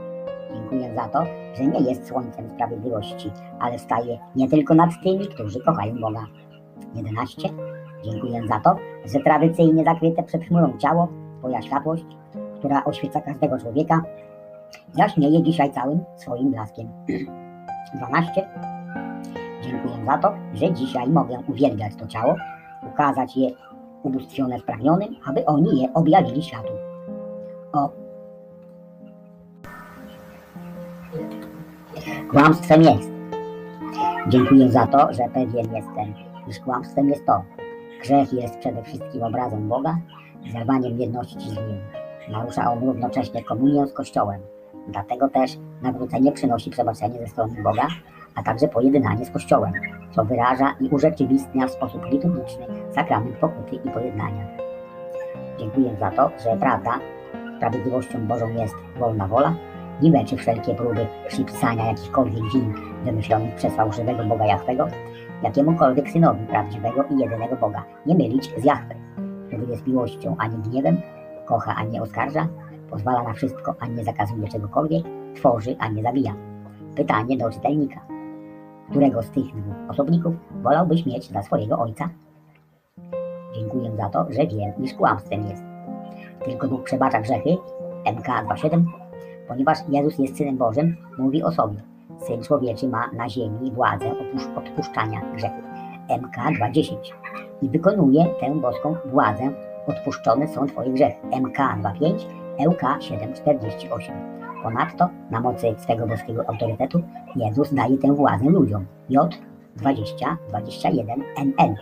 Dziękuję za to, że nie jest słońcem sprawiedliwości, ale staje nie tylko nad tymi, którzy kochają Boga. 11. Dziękuję za to, że tradycyjnie zakryte przed chmurą ciało, Twoja światłość, która oświeca każdego człowieka, jaśnieje dzisiaj całym swoim blaskiem. 12. Dziękuję za to, że dzisiaj mogę uwielbiać to ciało, ukazać je ubóstwione spragnionym, aby oni je objawili światu. O. Kłamstwem jest. Dziękuję za to, że pewien jestem, iż kłamstwem jest to. Grzech jest przede wszystkim obrazem Boga, zerwaniem jedności z Nim. Narusza on równocześnie komunię z Kościołem. Dlatego też nawrócenie przynosi przebaczenie ze strony Boga, a także pojednanie z Kościołem, co wyraża i urzeczywistnia w sposób liturgiczny sakrament pokuty i pojednania. Dziękuję za to, że prawda, sprawiedliwością Bożą jest wolna wola, niweczy wszelkie próby przypisania jakichkolwiek win wymyślonych przez fałszywego Boga Jahwego, jakiemukolwiek synowi prawdziwego i jedynego Boga, nie mylić z Jahwe, który jest miłością, a nie gniewem, kocha, a nie oskarża, pozwala na wszystko, a nie zakazuje czegokolwiek, tworzy, a nie zabija. Pytanie do czytelnika. Którego z tych dwóch osobników wolałbyś mieć za swojego ojca? Dziękuję za to, że wiem, iż kłamstwem jest. Tylko Bóg przebacza grzechy, MK 2.7, ponieważ Jezus jest Synem Bożym, mówi o sobie. Syn Człowieczy ma na ziemi władzę odpuszczania grzechów, MK 2.10 i wykonuje tę boską władzę, odpuszczone są Twoje grzechy, MK 2.5, LK 7.48. Ponadto, na mocy swego boskiego autorytetu, Jezus daje tę władzę ludziom, J 20, 21 NN,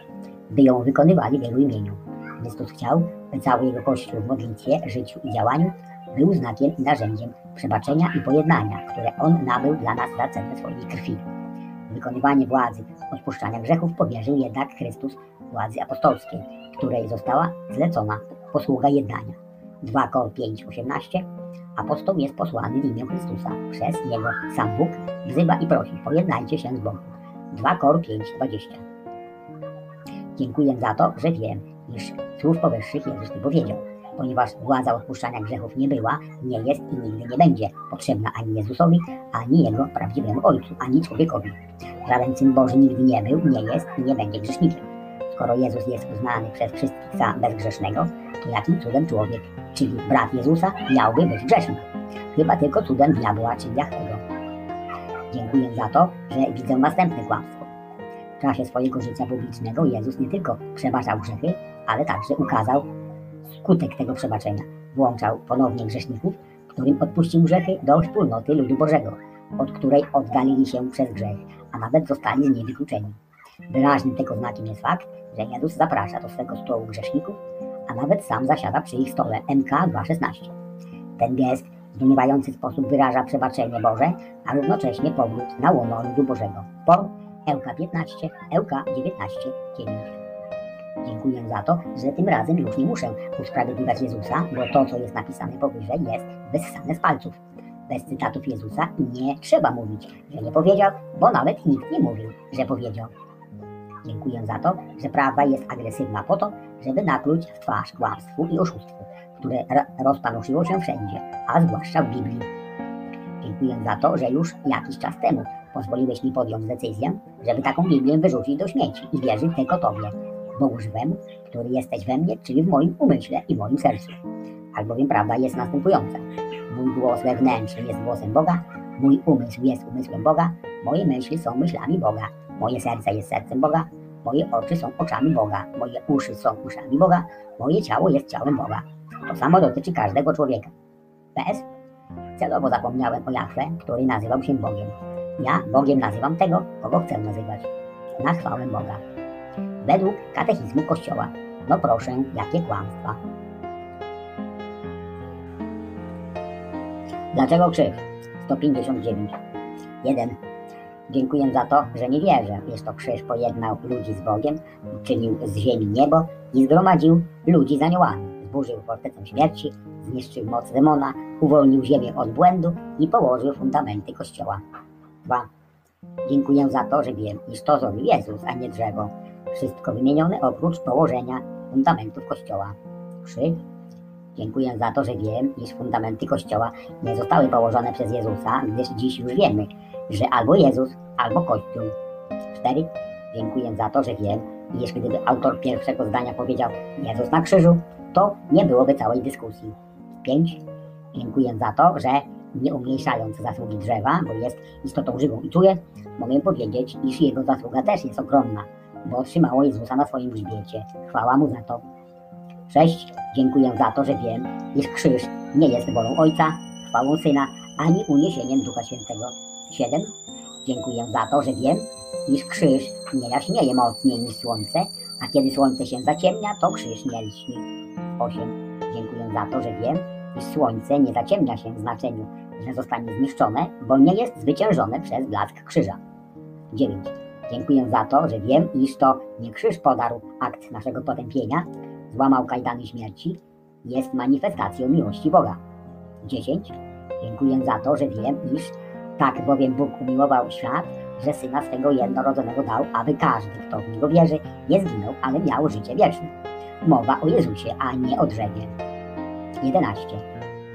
by ją wykonywali w Jego imieniu. Chrystus chciał, by cały Jego Kościół w modlitwie, życiu i działaniu był znakiem i narzędziem przebaczenia i pojednania, które On nabył dla nas za cenę swojej krwi. Wykonywanie władzy odpuszczania grzechów powierzył jednak Chrystus władzy apostolskiej, której została zlecona posługa jednania. 2 Kor 5, 18 Apostoł jest posłany w imię Chrystusa przez Jego. Sam Bóg wzywa i prosi, pojednajcie się z Bogiem. 2 Kor 5, 20. Dziękuję za to, że wiem, iż słów powyższych Jezus nie powiedział, ponieważ władza odpuszczania grzechów nie była, nie jest i nigdy nie będzie potrzebna ani Jezusowi, ani Jego prawdziwemu Ojcu, ani człowiekowi. Żaden Syn Boży nigdy nie był, nie jest i nie będzie grzesznikiem. Skoro Jezus jest uznany przez wszystkich za bezgrzesznego, to jakim cudem człowiek, czyli brat Jezusa, miałby być grzeszny? Chyba tylko cudem diabła czy Jahwego. Dziękuję za to, że widzę następne kłamstwo. W czasie swojego życia publicznego Jezus nie tylko przebaczał grzechy, ale także ukazał skutek tego przebaczenia. Włączał ponownie grzeszników, którym odpuścił grzechy do wspólnoty ludu Bożego, od której oddalili się przez grzech, a nawet zostali z niej wykluczeni. Wyraźnym tego znakiem jest fakt, że Jezus zaprasza do swego stołu grzeszników, a nawet sam zasiada przy ich stole MK 2.16. Ten gest w zdumiewający sposób wyraża przebaczenie Boże, a równocześnie powrót na łono ludu Bożego. Por Ełka 15, Ełka 19, 9. Dziękuję za to, że tym razem już nie muszę usprawiedliwiać Jezusa, bo to, co jest napisane powyżej, jest wyssane z palców. Bez cytatów Jezusa nie trzeba mówić, że nie powiedział, bo nawet nikt nie mówił, że powiedział. Dziękuję za to, że prawda jest agresywna po to, żeby napluć w twarz kłamstwu i oszustwu, które rozpanoszyło się wszędzie, a zwłaszcza w Biblii. Dziękuję za to, że już jakiś czas temu pozwoliłeś mi podjąć decyzję, żeby taką Biblię wyrzucić do śmieci i wierzyć tylko Tobie, Bogu żywemu, który jesteś we mnie, czyli w moim umyśle i moim sercu. Albowiem prawda jest następująca. Mój głos wewnętrzny jest głosem Boga, mój umysł jest umysłem Boga, moje myśli są myślami Boga, moje serce jest sercem Boga, moje oczy są oczami Boga, moje uszy są uszami Boga, moje ciało jest ciałem Boga. To samo dotyczy każdego człowieka. PS. Celowo zapomniałem o Jachwę, który nazywał się Bogiem. Ja Bogiem nazywam tego, kogo chcę nazywać. Na chwałę Boga. Według katechizmu Kościoła. No proszę, jakie kłamstwa. Dlaczego krzyż? 159. 1. Dziękuję za to, że nie wierzę, iż to krzyż pojednał ludzi z Bogiem, uczynił z ziemi niebo i zgromadził ludzi z aniołami. Zburzył fortecę śmierci, zniszczył moc demona, uwolnił ziemię od błędu i położył fundamenty Kościoła. 2. Dziękuję za to, że wiem, iż to zrobił Jezus, a nie drzewo. Wszystko wymienione oprócz położenia fundamentów Kościoła. 3. Dziękuję za to, że wiem, iż fundamenty Kościoła nie zostały położone przez Jezusa, gdyż dziś już wiemy, że albo Jezus, albo Kościół. 4. Dziękuję za to, że wiem, iż gdyby autor pierwszego zdania powiedział Jezus na krzyżu, to nie byłoby całej dyskusji. 5. Dziękuję za to, że nie umniejszając zasługi drzewa, bo jest istotą żywą i czuję, mogę powiedzieć, iż jego zasługa też jest ogromna, bo trzymało Jezusa na swoim grzbiecie. Chwała mu za to. 6. Dziękuję za to, że wiem, iż krzyż nie jest wolą Ojca, chwałą Syna, ani uniesieniem Ducha Świętego. 7. Dziękuję za to, że wiem, iż krzyż nie jaśnieje mocniej niż słońce, a kiedy słońce się zaciemnia, to krzyż nie lśni. 8. Dziękuję za to, że wiem, iż słońce nie zaciemnia się w znaczeniu, że zostanie zniszczone, bo nie jest zwyciężone przez blask krzyża. 9. Dziękuję za to, że wiem, iż to nie krzyż podarł akt naszego potępienia, złamał kajdany śmierci, jest manifestacją miłości Boga. 10. Dziękuję za to, że wiem, iż tak bowiem Bóg umiłował świat, że Syna swego jednorodzonego dał, aby każdy, kto w Niego wierzy, nie zginął, ale miał życie wieczne. Mowa o Jezusie, a nie o drzewie. 11.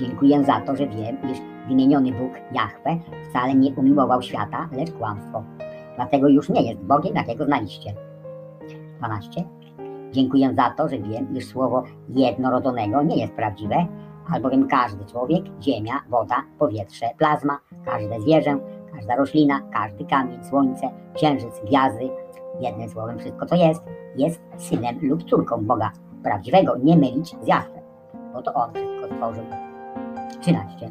Dziękuję za to, że wiem, iż wymieniony Bóg, Jahwe, wcale nie umiłował świata, lecz kłamstwo. Dlatego już nie jest Bogiem, jakiego znaliście. 12. Dziękuję za to, że wiem, iż słowo jednorodzonego nie jest prawdziwe, albowiem każdy człowiek, ziemia, woda, powietrze, plazma, każde zwierzę, każda roślina, każdy kamień, słońce, księżyc, gwiazdy, jednym słowem wszystko co jest, jest synem lub córką Boga. Prawdziwego nie mylić z Jahwe, bo to On wszystko stworzył. 13.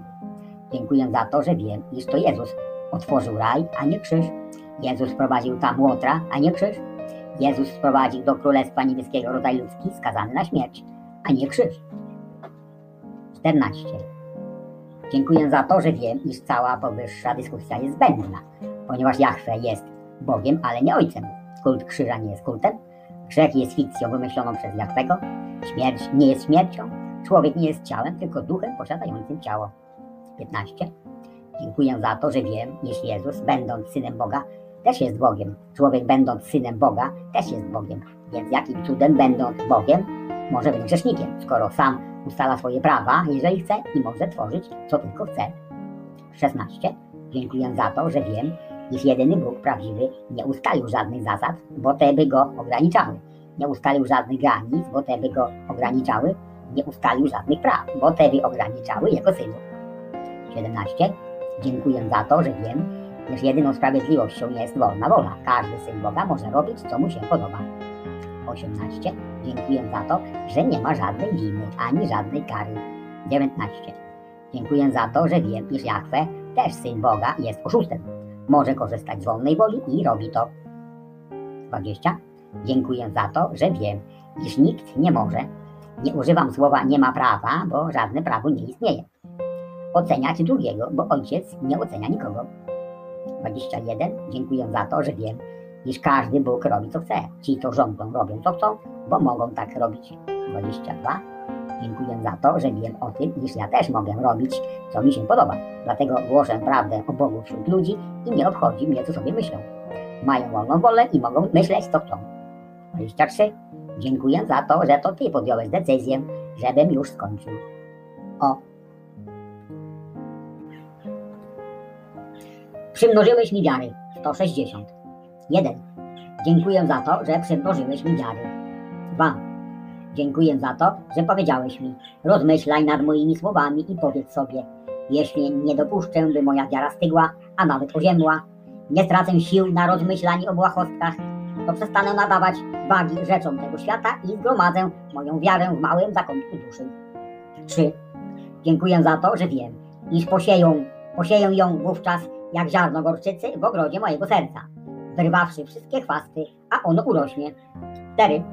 Dziękuję za to, że wiem, iż to Jezus otworzył raj, a nie krzyż. Jezus prowadził tam łotra, a nie krzyż. Jezus sprowadził do Królestwa Niebieskiego rodzaj ludzki skazany na śmierć, a nie krzyż. 14. Dziękuję za to, że wiem, iż cała powyższa dyskusja jest zbędna, ponieważ Jahwe jest Bogiem, ale nie Ojcem. Kult krzyża nie jest kultem. Grzech jest fikcją wymyśloną przez Jahwego. Śmierć nie jest śmiercią. Człowiek nie jest ciałem, tylko duchem posiadającym ciało. 15. Dziękuję za to, że wiem, iż Jezus, będąc Synem Boga, też jest Bogiem. Człowiek, będąc Synem Boga, też jest Bogiem. Więc jakim cudem, będąc Bogiem, może być grzesznikiem, skoro sam ustala swoje prawa, jeżeli chce i może tworzyć, co tylko chce. 16. Dziękuję za to, że wiem, iż jedyny Bóg prawdziwy nie ustalił żadnych zasad, bo te by go ograniczały. Nie ustalił żadnych granic, bo te by go ograniczały. Nie ustalił żadnych praw, bo te by ograniczały jego synów. 17. Dziękuję za to, że wiem, iż jedyną sprawiedliwością jest wolna wola. Każdy syn Boga może robić, co mu się podoba. 18. Dziękuję za to, że nie ma żadnej winy ani żadnej kary. 19. Dziękuję za to, że wiem, iż Jahwe, też syn Boga, jest oszustem. Może korzystać z wolnej woli i robi to. 20. Dziękuję za to, że wiem, iż nikt nie może. Nie używam słowa nie ma prawa, bo żadne prawo nie istnieje. Oceniać drugiego, bo ojciec nie ocenia nikogo. 21. Dziękuję za to, że wiem, iż każdy Bóg robi co chce. Ci, co rządzą, robią co chcą, bo mogą tak robić. 22. Dziękuję za to, że wiem o tym, iż ja też mogę robić, co mi się podoba. Dlatego głoszę prawdę o Bogu wśród ludzi i nie obchodzi mnie, co sobie myślą. Mają wolną wolę i mogą myśleć, co chcą. 23. Dziękuję za to, że to Ty podjąłeś decyzję, żebym już skończył. O. Przymnożyłeś mi wiary. 160. 1. Dziękuję za to, że przymnożyłeś mi wiary. 2. Dziękuję za to, że powiedziałeś mi, rozmyślaj nad moimi słowami i powiedz sobie, jeśli nie dopuszczę, by moja wiara stygła, a nawet oziębła, nie stracę sił na rozmyślanie o błahostkach, to przestanę nadawać wagi rzeczom tego świata i zgromadzę moją wiarę w małym zakątku duszy. 3. Dziękuję za to, że wiem, iż posieją, posieję ją wówczas jak ziarno gorczycy w ogrodzie mojego serca, wyrwawszy wszystkie chwasty, a ono urośnie. 4.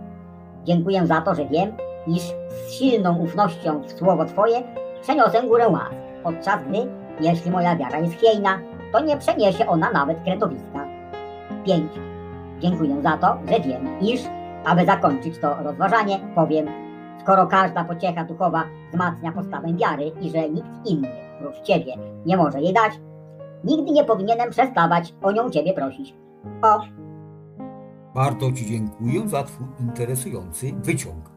Dziękuję za to, że wiem, iż z silną ufnością w słowo Twoje przeniosę górę łask, podczas gdy, jeśli moja wiara jest chwiejna, to nie przeniesie ona nawet kretowiska. 5. Dziękuję za to, że wiem, iż, aby zakończyć to rozważanie, powiem, skoro każda pociecha duchowa wzmacnia postawę wiary i że nikt inny, prócz Ciebie, nie może jej dać, nigdy nie powinienem przestawać o nią Ciebie prosić. O, Bardzo Ci dziękuję za Twój interesujący wyciąg.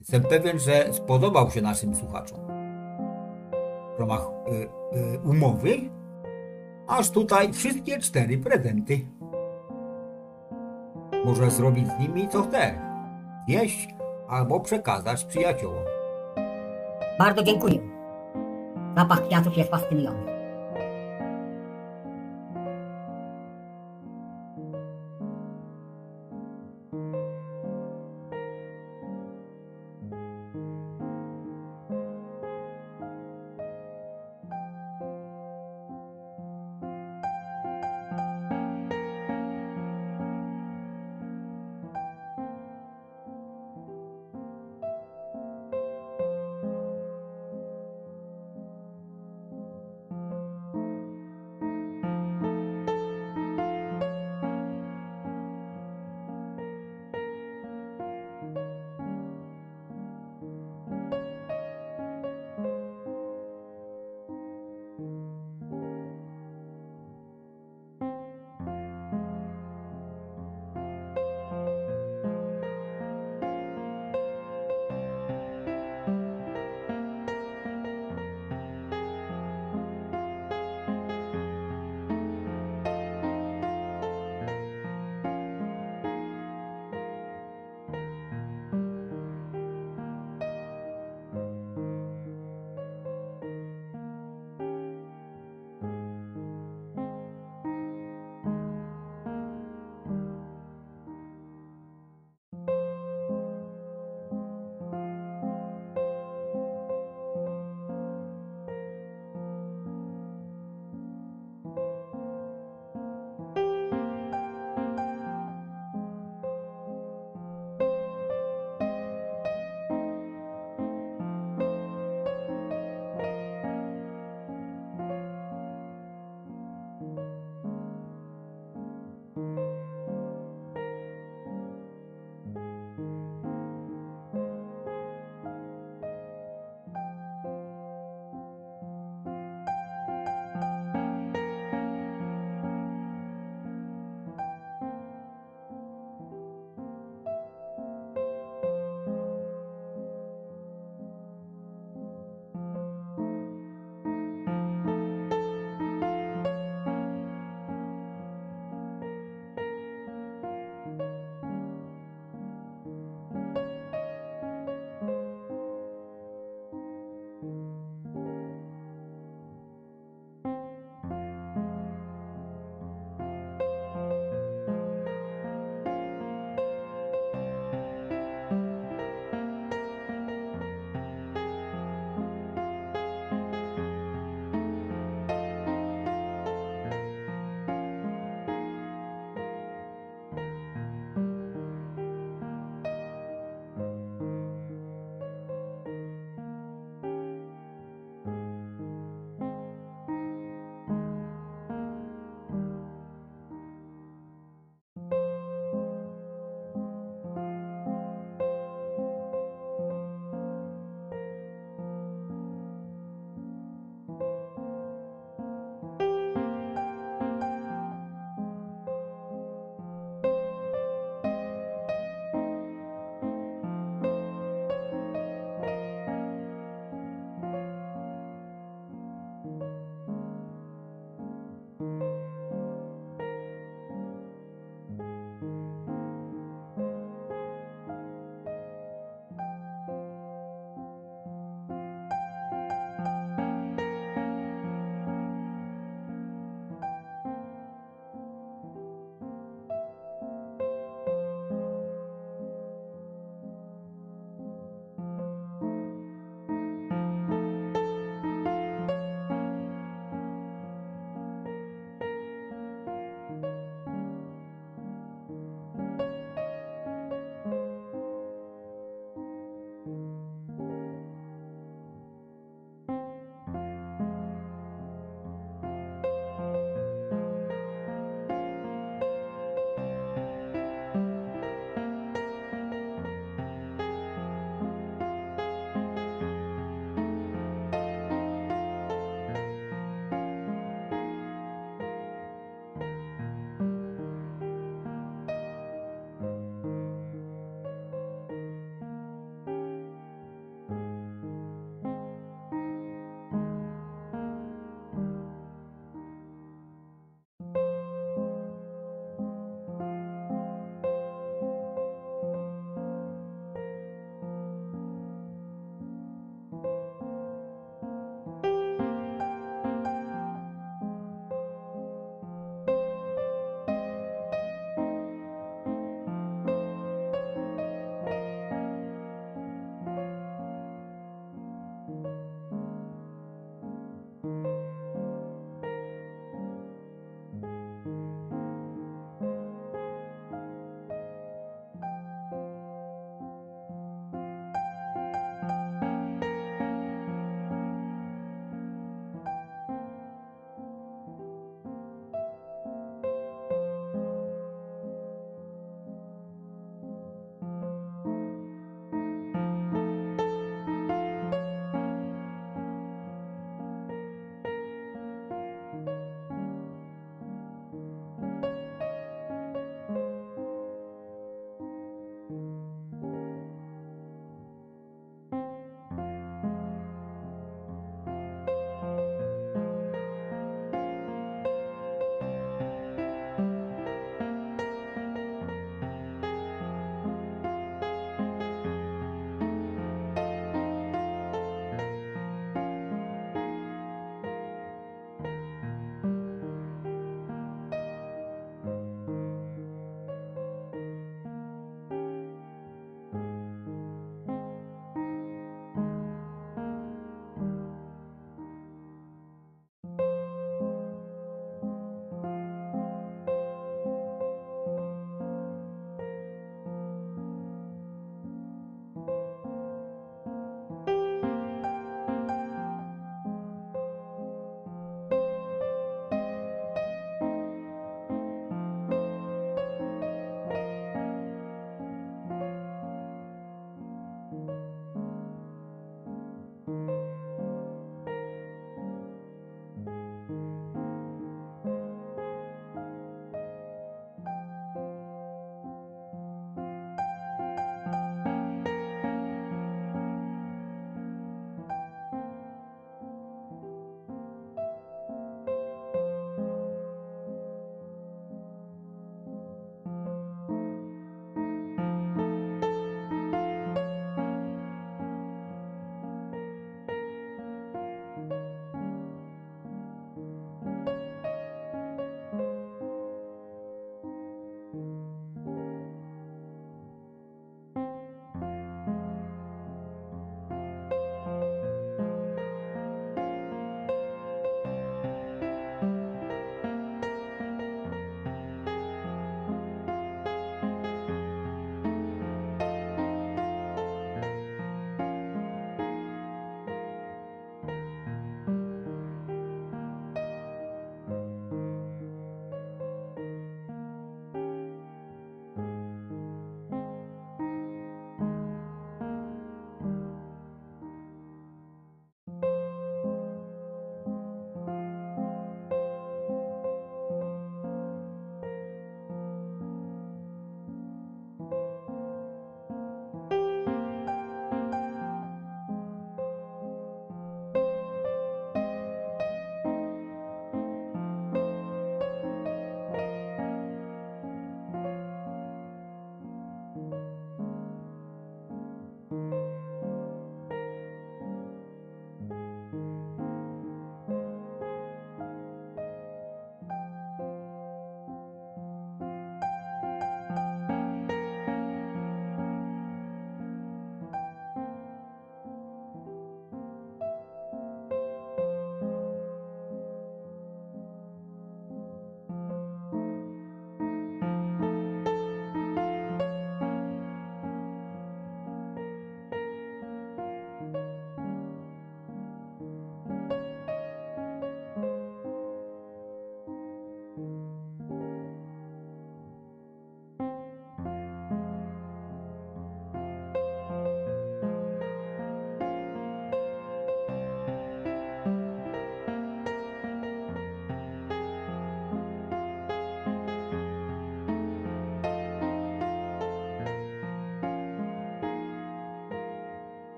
Jestem pewien, że spodobał się naszym słuchaczom. W ramach y, y, umowy aż tutaj wszystkie cztery prezenty. Możesz zrobić z nimi co chcesz. Jeść albo przekazać przyjaciołom. bardzo dziękuję. Zapach kwiatów jest fascynujący.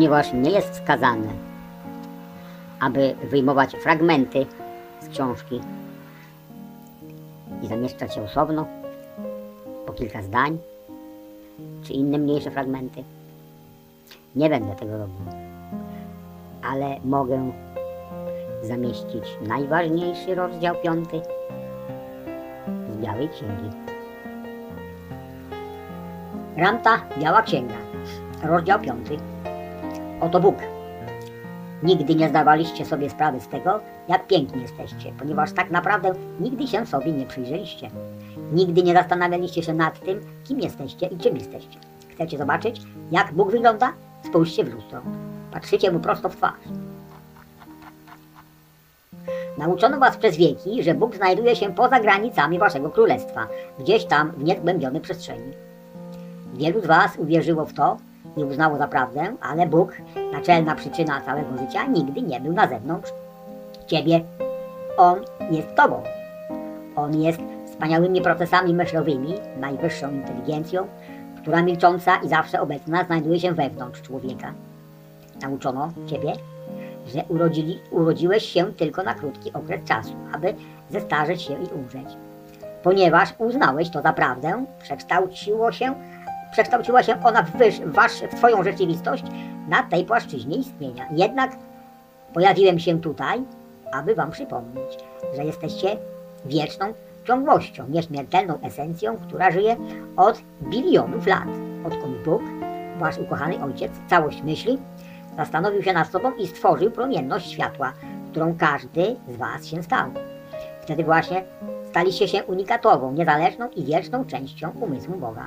Ponieważ nie jest wskazane, aby wyjmować fragmenty z książki i zamieszczać je osobno, po kilka zdań, czy inne mniejsze fragmenty. Nie będę tego robił, ale mogę zamieścić najważniejszy rozdział piąty z Białej Księgi. Ramta, Biała Księga, rozdział piąty. Oto Bóg. Nigdy nie zdawaliście sobie sprawy z tego, jak piękni jesteście, ponieważ tak naprawdę nigdy się sobie nie przyjrzeliście. Nigdy nie zastanawialiście się nad tym, kim jesteście i czym jesteście. Chcecie zobaczyć, jak Bóg wygląda? Spójrzcie w lustro. Patrzycie mu prosto w twarz. Nauczono was przez wieki, że Bóg znajduje się poza granicami waszego królestwa, gdzieś tam w niezgłębionej przestrzeni. Wielu z was uwierzyło w to i uznało za prawdę, ale Bóg, naczelna przyczyna całego życia, nigdy nie był na zewnątrz ciebie. On jest tobą. On jest wspaniałymi procesami myślowymi, najwyższą inteligencją, która milcząca i zawsze obecna znajduje się wewnątrz człowieka. Nauczono ciebie, że urodzili, urodziłeś się tylko na krótki okres czasu, aby zestarzeć się i umrzeć. Ponieważ uznałeś to za prawdę, przekształciło się, przekształciła się ona w, wyż, wasz, w Twoją rzeczywistość na tej płaszczyźnie istnienia. Jednak pojawiłem się tutaj, aby Wam przypomnieć, że jesteście wieczną ciągłością, nieśmiertelną esencją, która żyje od bilionów lat, odkąd Bóg, Wasz ukochany Ojciec, całość myśli, zastanowił się nad sobą i stworzył promienność światła, którą każdy z Was się stał. Wtedy właśnie staliście się unikatową, niezależną i wieczną częścią umysłu Boga.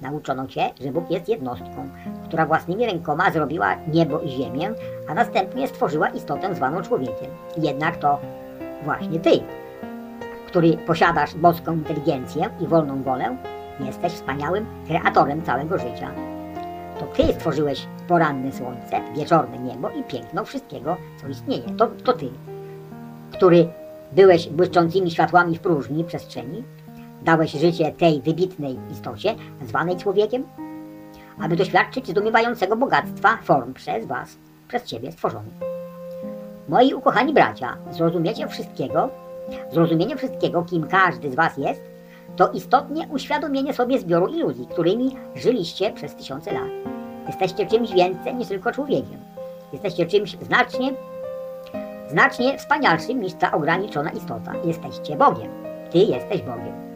Nauczono Cię, że Bóg jest jednostką, która własnymi rękoma zrobiła niebo i ziemię, a następnie stworzyła istotę zwaną człowiekiem. Jednak to właśnie Ty, który posiadasz boską inteligencję i wolną wolę, jesteś wspaniałym kreatorem całego życia. To Ty stworzyłeś poranne słońce, wieczorne niebo i piękno wszystkiego, co istnieje. To, to Ty, który byłeś błyszczącymi światłami w próżni przestrzeni, dałeś życie tej wybitnej istocie, zwanej człowiekiem, aby doświadczyć zdumiewającego bogactwa form przez Was, przez Ciebie stworzonych. Moi ukochani bracia, zrozumiecie wszystkiego, zrozumienie wszystkiego, kim każdy z Was jest, to istotnie uświadomienie sobie zbioru iluzji, którymi żyliście przez tysiące lat. Jesteście czymś więcej niż tylko człowiekiem. Jesteście czymś znacznie, znacznie wspanialszym niż ta ograniczona istota. Jesteście Bogiem. Ty jesteś Bogiem.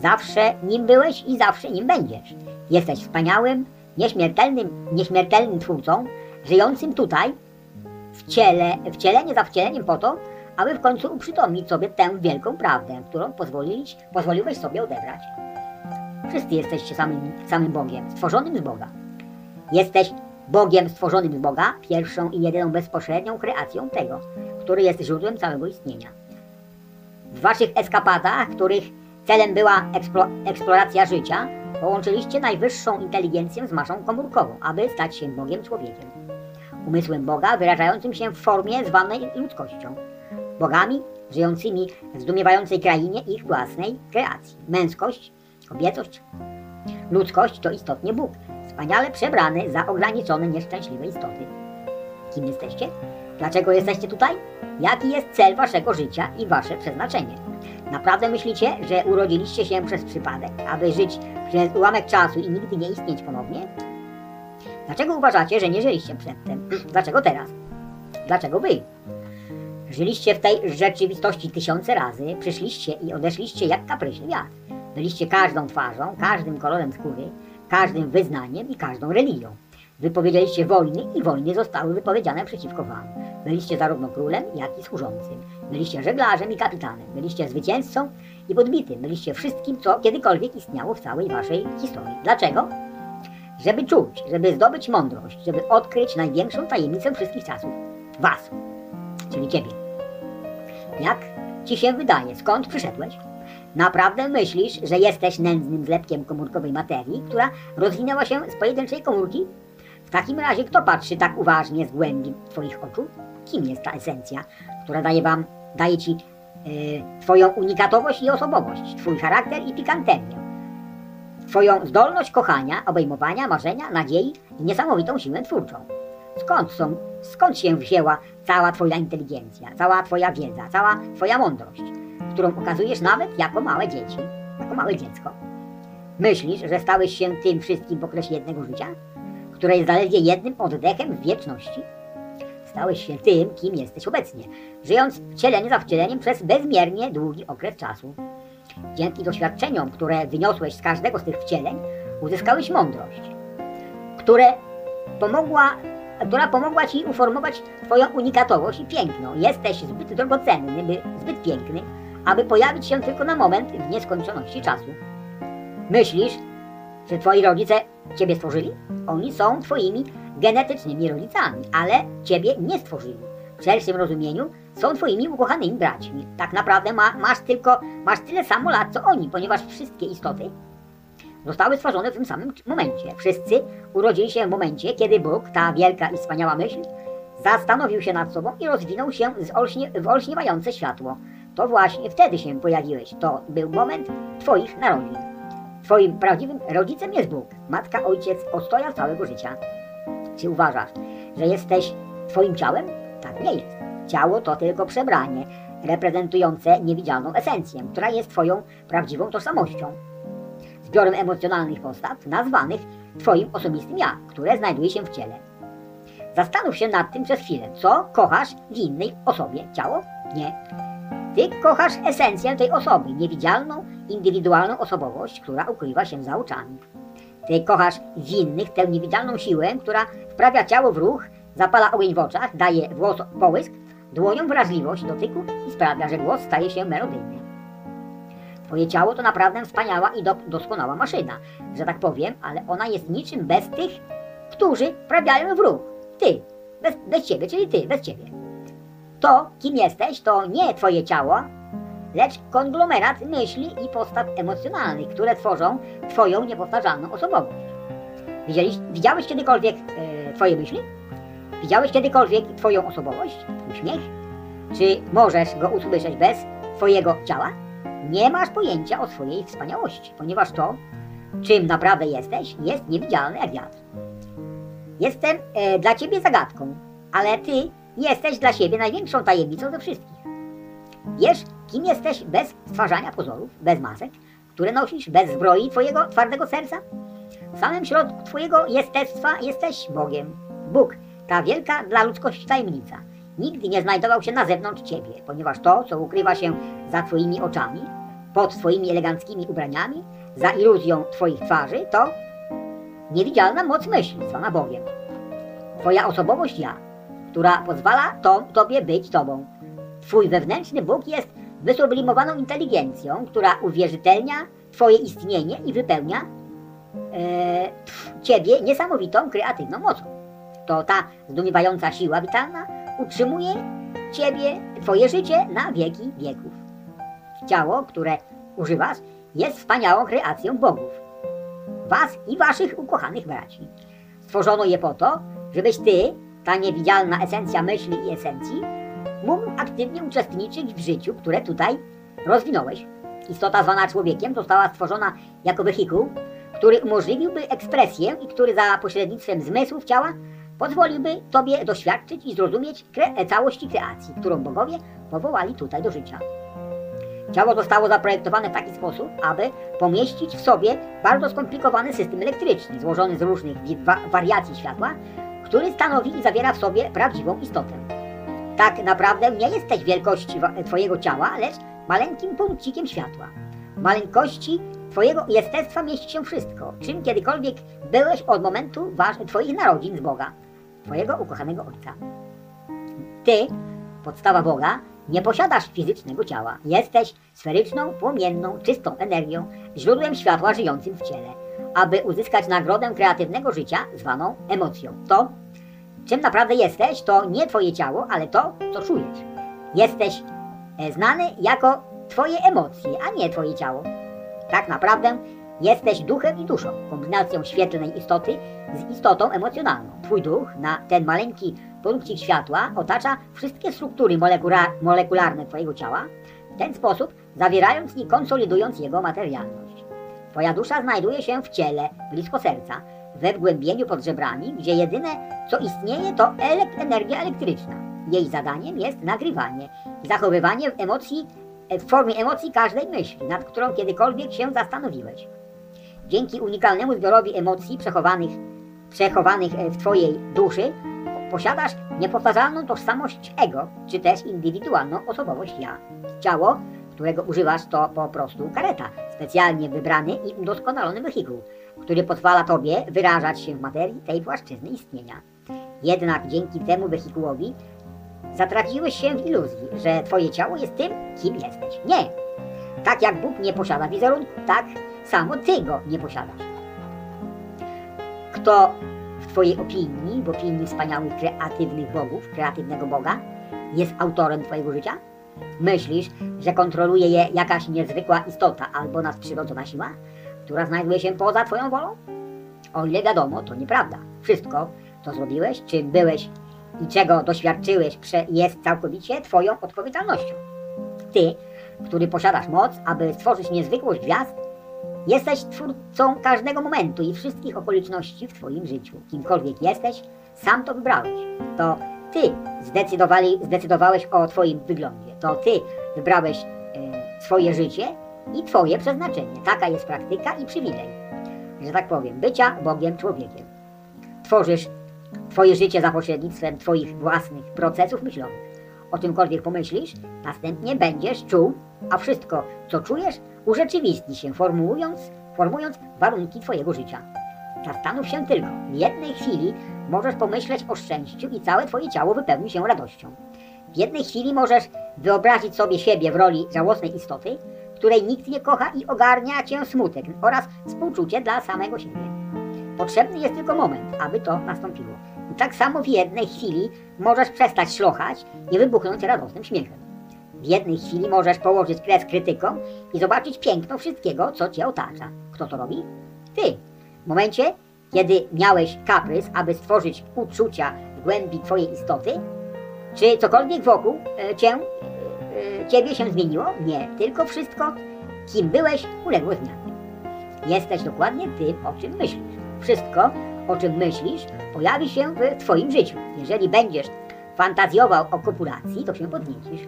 Zawsze nim byłeś i zawsze nim będziesz. Jesteś wspaniałym, nieśmiertelnym, nieśmiertelnym twórcą, żyjącym tutaj, w ciele, wcielenie za wcieleniem po to, aby w końcu uprzytomnić sobie tę wielką prawdę, którą pozwolić, pozwoliłeś sobie odebrać. Wszyscy jesteście samym, samym Bogiem, stworzonym z Boga. Jesteś Bogiem stworzonym z Boga, pierwszą i jedyną bezpośrednią kreacją tego, który jest źródłem całego istnienia. W waszych eskapadach, których celem była eksplo, eksploracja życia, połączyliście najwyższą inteligencję z maszą komórkową, aby stać się Bogiem człowiekiem. Umysłem Boga wyrażającym się w formie zwanej ludzkością. Bogami żyjącymi w zdumiewającej krainie ich własnej kreacji. Męskość, kobiecość, ludzkość to istotnie Bóg, wspaniale przebrany za ograniczone, nieszczęśliwe istoty. Kim jesteście? Dlaczego jesteście tutaj? Jaki jest cel waszego życia i wasze przeznaczenie? Naprawdę myślicie, że urodziliście się przez przypadek, aby żyć przez ułamek czasu i nigdy nie istnieć ponownie? Dlaczego uważacie, że nie żyliście przedtem? Dlaczego teraz? Dlaczego wy? Żyliście w tej rzeczywistości tysiące razy, przyszliście i odeszliście jak kapryśny wiatr. Byliście każdą twarzą, każdym kolorem skóry, każdym wyznaniem i każdą religią. Wypowiedzieliście wojny i wojny zostały wypowiedziane przeciwko wam. Byliście zarówno królem, jak i służącym. Byliście żeglarzem i kapitanem. Byliście zwycięzcą i podbitym. Byliście wszystkim, co kiedykolwiek istniało w całej waszej historii. Dlaczego? Żeby czuć, żeby zdobyć mądrość, żeby odkryć największą tajemnicę wszystkich czasów. Was, czyli ciebie. Jak ci się wydaje, skąd przyszedłeś? Naprawdę myślisz, że jesteś nędznym zlepkiem komórkowej materii, która rozwinęła się z pojedynczej komórki? W takim razie kto patrzy tak uważnie z głębi Twoich oczu? Kim jest ta esencja, która daje Wam, daje Ci yy, Twoją unikatowość i osobowość, Twój charakter i pikanterię, Twoją zdolność kochania, obejmowania, marzenia, nadziei i niesamowitą siłę twórczą? skąd są, skąd się wzięła cała twoja inteligencja, cała twoja wiedza, cała twoja mądrość, którą okazujesz nawet jako małe dzieci, jako małe dziecko. Myślisz, że stałeś się tym wszystkim w okresie jednego życia, które jest zaledwie jednym oddechem w wieczności? Stałeś się tym, kim jesteś obecnie, żyjąc wcielenie za wcieleniem przez bezmiernie długi okres czasu. Dzięki doświadczeniom, które wyniosłeś z każdego z tych wcieleń, uzyskałeś mądrość, które pomogła, która pomogła Ci uformować Twoją unikatowość i piękno. Jesteś zbyt drogocenny, by, zbyt piękny, aby pojawić się tylko na moment w nieskończoności czasu. Myślisz, że Twoi rodzice Ciebie stworzyli? Oni są Twoimi genetycznymi rodzicami, ale Ciebie nie stworzyli. W szerszym rozumieniu są Twoimi ukochanymi braćmi. Tak naprawdę ma, masz tylko, masz tyle samo lat, co oni, ponieważ wszystkie istoty zostały stworzone w tym samym momencie. Wszyscy urodzili się w momencie, kiedy Bóg, ta wielka i wspaniała myśl, zastanowił się nad sobą i rozwinął się olśnie, w olśniewające światło. To właśnie wtedy się pojawiłeś. To był moment Twoich narodzin. Twoim prawdziwym rodzicem jest Bóg, matka, ojciec, ostoja całego życia. Czy uważasz, że jesteś Twoim ciałem? Tak nie jest. Ciało to tylko przebranie reprezentujące niewidzialną esencję, która jest Twoją prawdziwą tożsamością. Zbiorem emocjonalnych postaw nazwanych Twoim osobistym ja, które znajduje się w ciele. Zastanów się nad tym przez chwilę, co kochasz w innej osobie. Ciało? Nie. Ty kochasz esencję tej osoby, niewidzialną, indywidualną osobowość, która ukrywa się za oczami. Ty kochasz w innych tę niewidzialną siłę, która wprawia ciało w ruch, zapala ogień w oczach, daje włos połysk, dłonią wrażliwość dotyku i sprawia, że głos staje się melodyjny. Twoje ciało to naprawdę wspaniała i do, doskonała maszyna, że tak powiem, ale ona jest niczym bez tych, którzy wprawiają w ruch. Ty, bez, bez ciebie, czyli ty, bez ciebie. To, kim jesteś, to nie twoje ciało, lecz konglomerat myśli i postaw emocjonalnych, które tworzą twoją niepowtarzalną osobowość. Widziałeś, widziałeś kiedykolwiek e, twoje myśli? Widziałeś kiedykolwiek twoją osobowość, uśmiech? Czy możesz go usłyszeć bez twojego ciała? Nie masz pojęcia o swojej wspaniałości, ponieważ to, czym naprawdę jesteś, jest niewidzialne jak wiatr. Jestem e, dla ciebie zagadką, ale ty jesteś dla siebie największą tajemnicą ze wszystkich. Wiesz, kim jesteś bez stwarzania pozorów, bez masek, które nosisz, bez zbroi twojego twardego serca? W samym środku twojego jestestwa jesteś Bogiem. Bóg, ta wielka dla ludzkości tajemnica, nigdy nie znajdował się na zewnątrz ciebie, ponieważ to, co ukrywa się za twoimi oczami, pod twoimi eleganckimi ubraniami, za iluzją twoich twarzy, to niewidzialna moc myśli, zwana Bogiem. Twoja osobowość ja, która pozwala to, tobie być tobą. Twój wewnętrzny Bóg jest wysublimowaną inteligencją, która uwierzytelnia twoje istnienie i wypełnia e, ciebie niesamowitą kreatywną mocą. To ta zdumiewająca siła witalna utrzymuje ciebie, twoje życie na wieki wieków. Ciało, które używasz, jest wspaniałą kreacją bogów. Was i waszych ukochanych braci. Stworzono je po to, żebyś ty, ta niewidzialna esencja myśli i esencji, mógł aktywnie uczestniczyć w życiu, które tutaj rozwinąłeś. Istota zwana człowiekiem została stworzona jako wehikuł, który umożliwiłby ekspresję i który za pośrednictwem zmysłów ciała pozwoliłby Tobie doświadczyć i zrozumieć kre całości kreacji, którą bogowie powołali tutaj do życia. Ciało zostało zaprojektowane w taki sposób, aby pomieścić w sobie bardzo skomplikowany system elektryczny, złożony z różnych wa wariacji światła, który stanowi i zawiera w sobie prawdziwą istotę. Tak naprawdę nie jesteś wielkości Twojego ciała, lecz maleńkim punkcikiem światła. W maleńkości Twojego jestestwa mieści się wszystko, czym kiedykolwiek byłeś od momentu Twoich narodzin z Boga, Twojego ukochanego Ojca. Ty, podstawa Boga, nie posiadasz fizycznego ciała. Jesteś sferyczną, płomienną, czystą energią, źródłem światła żyjącym w ciele. Aby uzyskać nagrodę kreatywnego życia, zwaną emocją. To, czym naprawdę jesteś, to nie twoje ciało, ale to, co czujesz. Jesteś e, znany jako twoje emocje, a nie twoje ciało. Tak naprawdę jesteś duchem i duszą, kombinacją świetlnej istoty z istotą emocjonalną. Twój duch na ten maleńki produkcik światła otacza wszystkie struktury molekularne Twojego ciała, w ten sposób zawierając i konsolidując jego materialność. Twoja dusza znajduje się w ciele, blisko serca, we wgłębieniu pod żebrami, gdzie jedyne co istnieje to elek energia elektryczna. Jej zadaniem jest nagrywanie zachowywanie w emocji, w formie emocji każdej myśli, nad którą kiedykolwiek się zastanowiłeś. Dzięki unikalnemu zbiorowi emocji przechowanych, przechowanych w Twojej duszy posiadasz niepowtarzalną tożsamość ego, czy też indywidualną osobowość ja. Ciało, którego używasz, to po prostu kareta, specjalnie wybrany i udoskonalony wehikuł, który pozwala Tobie wyrażać się w materii tej płaszczyzny istnienia. Jednak dzięki temu wehikułowi zatraciłeś się w iluzji, że Twoje ciało jest tym, kim jesteś. Nie! Tak jak Bóg nie posiada wizerunku, tak samo Ty go nie posiadasz. Kto w Twojej opinii, w opinii wspaniałych, kreatywnych bogów, kreatywnego Boga, jest autorem Twojego życia? Myślisz, że kontroluje je jakaś niezwykła istota albo nadprzyrodzona siła, która znajduje się poza Twoją wolą? O ile wiadomo, to nieprawda. Wszystko, co zrobiłeś, czym byłeś i czego doświadczyłeś, jest całkowicie Twoją odpowiedzialnością. Ty, który posiadasz moc, aby stworzyć niezwykłość gwiazd, jesteś twórcą każdego momentu i wszystkich okoliczności w Twoim życiu. Kimkolwiek jesteś, sam to wybrałeś. To Ty zdecydowałeś o Twoim wyglądzie. To Ty wybrałeś e, swoje życie i Twoje przeznaczenie. Taka jest praktyka i przywilej, że tak powiem, bycia Bogiem człowiekiem. Tworzysz Twoje życie za pośrednictwem Twoich własnych procesów myślowych. O czymkolwiek pomyślisz, następnie będziesz czuł, a wszystko, co czujesz, urzeczywistni się, formułując, formując warunki Twojego życia. Zastanów się tylko, w jednej chwili możesz pomyśleć o szczęściu i całe Twoje ciało wypełni się radością. W jednej chwili możesz wyobrazić sobie siebie w roli żałosnej istoty, której nikt nie kocha i ogarnia Cię smutek oraz współczucie dla samego siebie. Potrzebny jest tylko moment, aby to nastąpiło. Tak samo w jednej chwili możesz przestać szlochać i wybuchnąć radosnym śmiechem. W jednej chwili możesz położyć kres krytykom i zobaczyć piękno wszystkiego, co Cię otacza. Kto to robi? Ty. W momencie, kiedy miałeś kaprys, aby stworzyć uczucia w głębi Twojej istoty, czy cokolwiek wokół e, cię, e, e, Ciebie się zmieniło? Nie, tylko wszystko, kim byłeś, uległo zmianie. Jesteś dokładnie tym, o czym myślisz. Wszystko, o czym myślisz, pojawi się w Twoim życiu. Jeżeli będziesz fantazjował o kopulacji, to się podniecisz.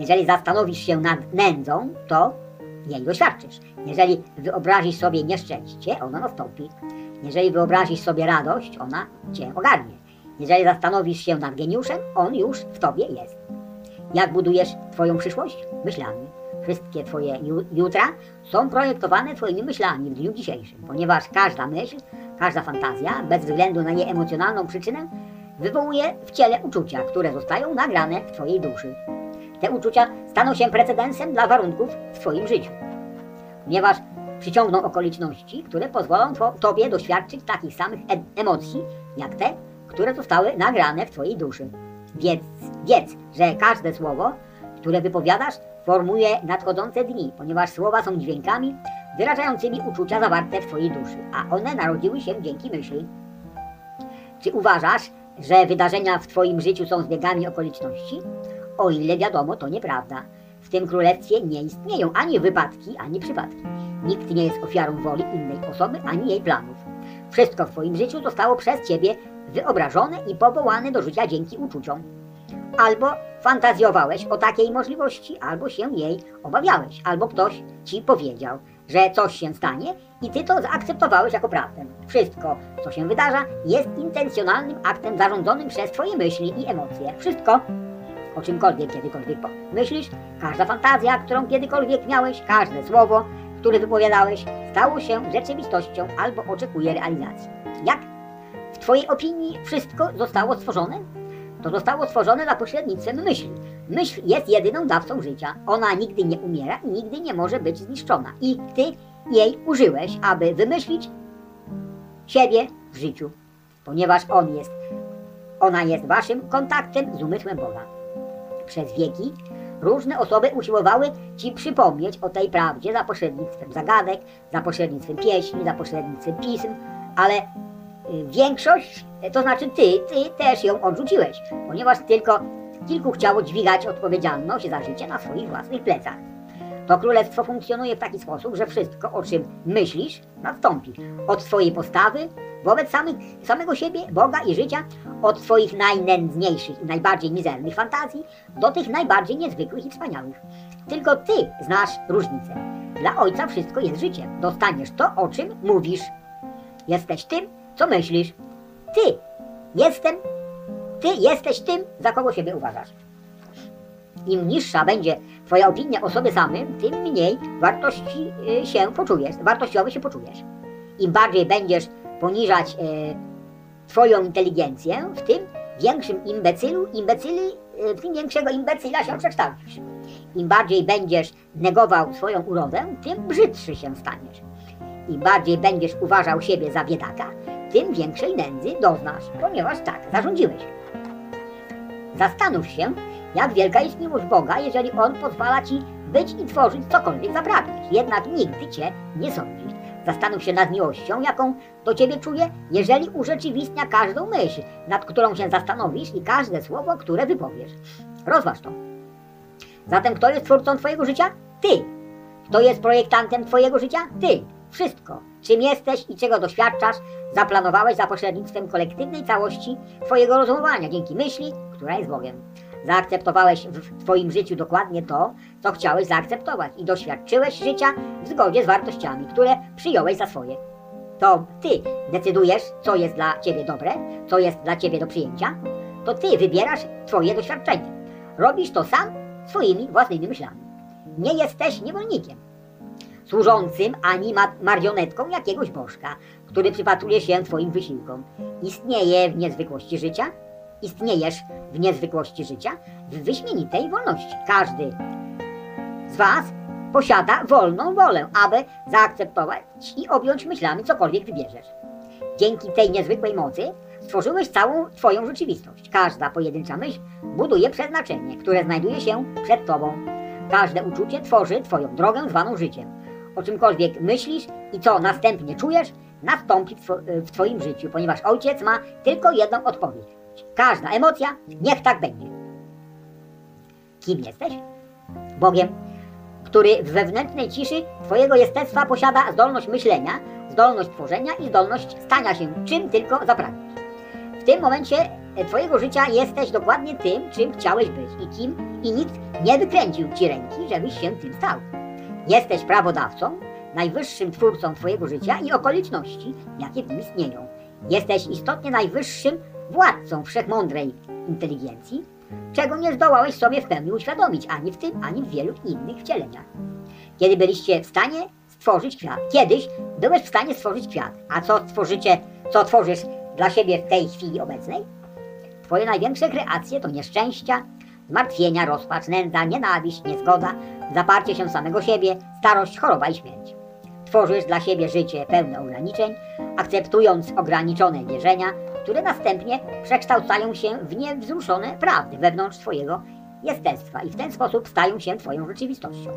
Jeżeli zastanowisz się nad nędzą, to jej doświadczysz. Jeżeli wyobrazisz sobie nieszczęście, ono nastąpi. Jeżeli wyobrazisz sobie radość, ona Cię ogarnie. Jeżeli zastanowisz się nad geniuszem, on już w Tobie jest. Jak budujesz Twoją przyszłość? Myślami. Wszystkie Twoje jutra są projektowane Twoimi myślami w dniu dzisiejszym, ponieważ każda myśl, każda fantazja, bez względu na jej emocjonalną przyczynę, wywołuje w ciele uczucia, które zostają nagrane w Twojej duszy. Te uczucia staną się precedensem dla warunków w Twoim życiu, ponieważ przyciągną okoliczności, które pozwolą Tobie doświadczyć takich samych emocji, jak te, które zostały nagrane w Twojej duszy. Wiedz, wiedz, że każde słowo, które wypowiadasz, formuje nadchodzące dni, ponieważ słowa są dźwiękami wyrażającymi uczucia zawarte w Twojej duszy, a one narodziły się dzięki myśli. Czy uważasz, że wydarzenia w Twoim życiu są zbiegami okoliczności? O ile wiadomo, to nieprawda. W tym królestwie nie istnieją ani wypadki, ani przypadki. Nikt nie jest ofiarą woli innej osoby, ani jej planów. Wszystko w Twoim życiu zostało przez Ciebie wyobrażone i powołane do życia dzięki uczuciom. Albo fantazjowałeś o takiej możliwości, albo się jej obawiałeś, albo ktoś Ci powiedział, że coś się stanie i Ty to zaakceptowałeś jako prawdę. Wszystko, co się wydarza, jest intencjonalnym aktem zarządzonym przez Twoje myśli i emocje. Wszystko, o czymkolwiek kiedykolwiek myślisz, każda fantazja, którą kiedykolwiek miałeś, każde słowo, które wypowiadałeś, stało się rzeczywistością albo oczekuje realizacji. Jak? W Twojej opinii wszystko zostało stworzone? To zostało stworzone za pośrednictwem myśli. Myśl jest jedyną dawcą życia. Ona nigdy nie umiera i nigdy nie może być zniszczona. I Ty jej użyłeś, aby wymyślić siebie w życiu, ponieważ on jest, ona jest waszym kontaktem z umysłem Boga. Przez wieki różne osoby usiłowały Ci przypomnieć o tej prawdzie za pośrednictwem zagadek, za pośrednictwem pieśni, za pośrednictwem pism, ale y, większość, to znaczy Ty, Ty też ją odrzuciłeś, ponieważ tylko kilku chciało dźwigać odpowiedzialność za życie na swoich własnych plecach. To królestwo funkcjonuje w taki sposób, że wszystko, o czym myślisz, nastąpi. Od twojej postawy wobec samego siebie, Boga i życia, od twoich najnędzniejszych i najbardziej mizernych fantazji do tych najbardziej niezwykłych i wspaniałych. Tylko ty znasz różnicę. Dla Ojca wszystko jest życiem. Dostaniesz to, o czym mówisz. Jesteś tym, co myślisz. Ty jestem, ty jesteś tym, za kogo siebie uważasz. Im niższa będzie Twoja opinia o sobie samym, tym mniej wartości y, się poczujesz, wartościowy się poczujesz. Im bardziej będziesz poniżać e, Twoją inteligencję, w tym większym imbecylu, imbecyli, e, w tym większego imbecyla się przekształcisz. Im bardziej będziesz negował swoją urodę, tym brzydszy się staniesz. Im bardziej będziesz uważał siebie za biedaka, tym większej nędzy doznasz, ponieważ tak zarządziłeś. Zastanów się, jak wielka jest miłość Boga, jeżeli On pozwala Ci być i tworzyć cokolwiek zapragniesz. Jednak nigdy Cię nie sądzi. Zastanów się nad miłością, jaką do Ciebie czuje, jeżeli urzeczywistnia każdą myśl, nad którą się zastanowisz i każde słowo, które wypowiesz. Rozważ to. Zatem kto jest twórcą Twojego życia? Ty. Kto jest projektantem Twojego życia? Ty. Wszystko, czym jesteś i czego doświadczasz, zaplanowałeś za pośrednictwem kolektywnej całości Twojego rozumowania dzięki myśli, która jest Bogiem. Zaakceptowałeś w Twoim życiu dokładnie to, co chciałeś zaakceptować i doświadczyłeś życia w zgodzie z wartościami, które przyjąłeś za swoje. To Ty decydujesz, co jest dla Ciebie dobre, co jest dla Ciebie do przyjęcia. To Ty wybierasz Twoje doświadczenie. Robisz to sam swoimi własnymi myślami. Nie jesteś niewolnikiem, służącym ani ma marionetką jakiegoś bożka, który przypatruje się Twoim wysiłkom. Istnieje w niezwykłości życia, istniejesz w niezwykłości życia, w wyśmienitej wolności. Każdy z Was posiada wolną wolę, aby zaakceptować i objąć myślami cokolwiek wybierzesz. Dzięki tej niezwykłej mocy stworzyłeś całą Twoją rzeczywistość. Każda pojedyncza myśl buduje przeznaczenie, które znajduje się przed Tobą. Każde uczucie tworzy Twoją drogę zwaną życiem. O czymkolwiek myślisz i co następnie czujesz, nastąpi w, two w Twoim życiu, ponieważ Ojciec ma tylko jedną odpowiedź. Każda emocja, niech tak będzie. Kim jesteś? Bogiem, który w wewnętrznej ciszy Twojego jestestwa posiada zdolność myślenia, zdolność tworzenia i zdolność stania się czym tylko zapragniesz. W tym momencie Twojego życia jesteś dokładnie tym, czym chciałeś być i kim i nikt nie wykręcił Ci ręki, żebyś się tym stał. Jesteś prawodawcą, najwyższym twórcą Twojego życia i okoliczności, jakie w nim istnieją. Jesteś istotnie najwyższym władcą wszechmądrej inteligencji, czego nie zdołałeś sobie w pełni uświadomić ani w tym, ani w wielu innych wcieleniach. Kiedy byliście w stanie stworzyć kwiat, kiedyś byłeś w stanie stworzyć kwiat, a co stworzycie, co tworzysz dla siebie w tej chwili obecnej? Twoje największe kreacje to nieszczęścia, zmartwienia, rozpacz, nędza, nienawiść, niezgoda, zaparcie się samego siebie, starość, choroba i śmierć. Tworzysz dla siebie życie pełne ograniczeń, akceptując ograniczone wierzenia, które następnie przekształcają się w niewzruszone prawdy wewnątrz Twojego jestestwa i w ten sposób stają się Twoją rzeczywistością.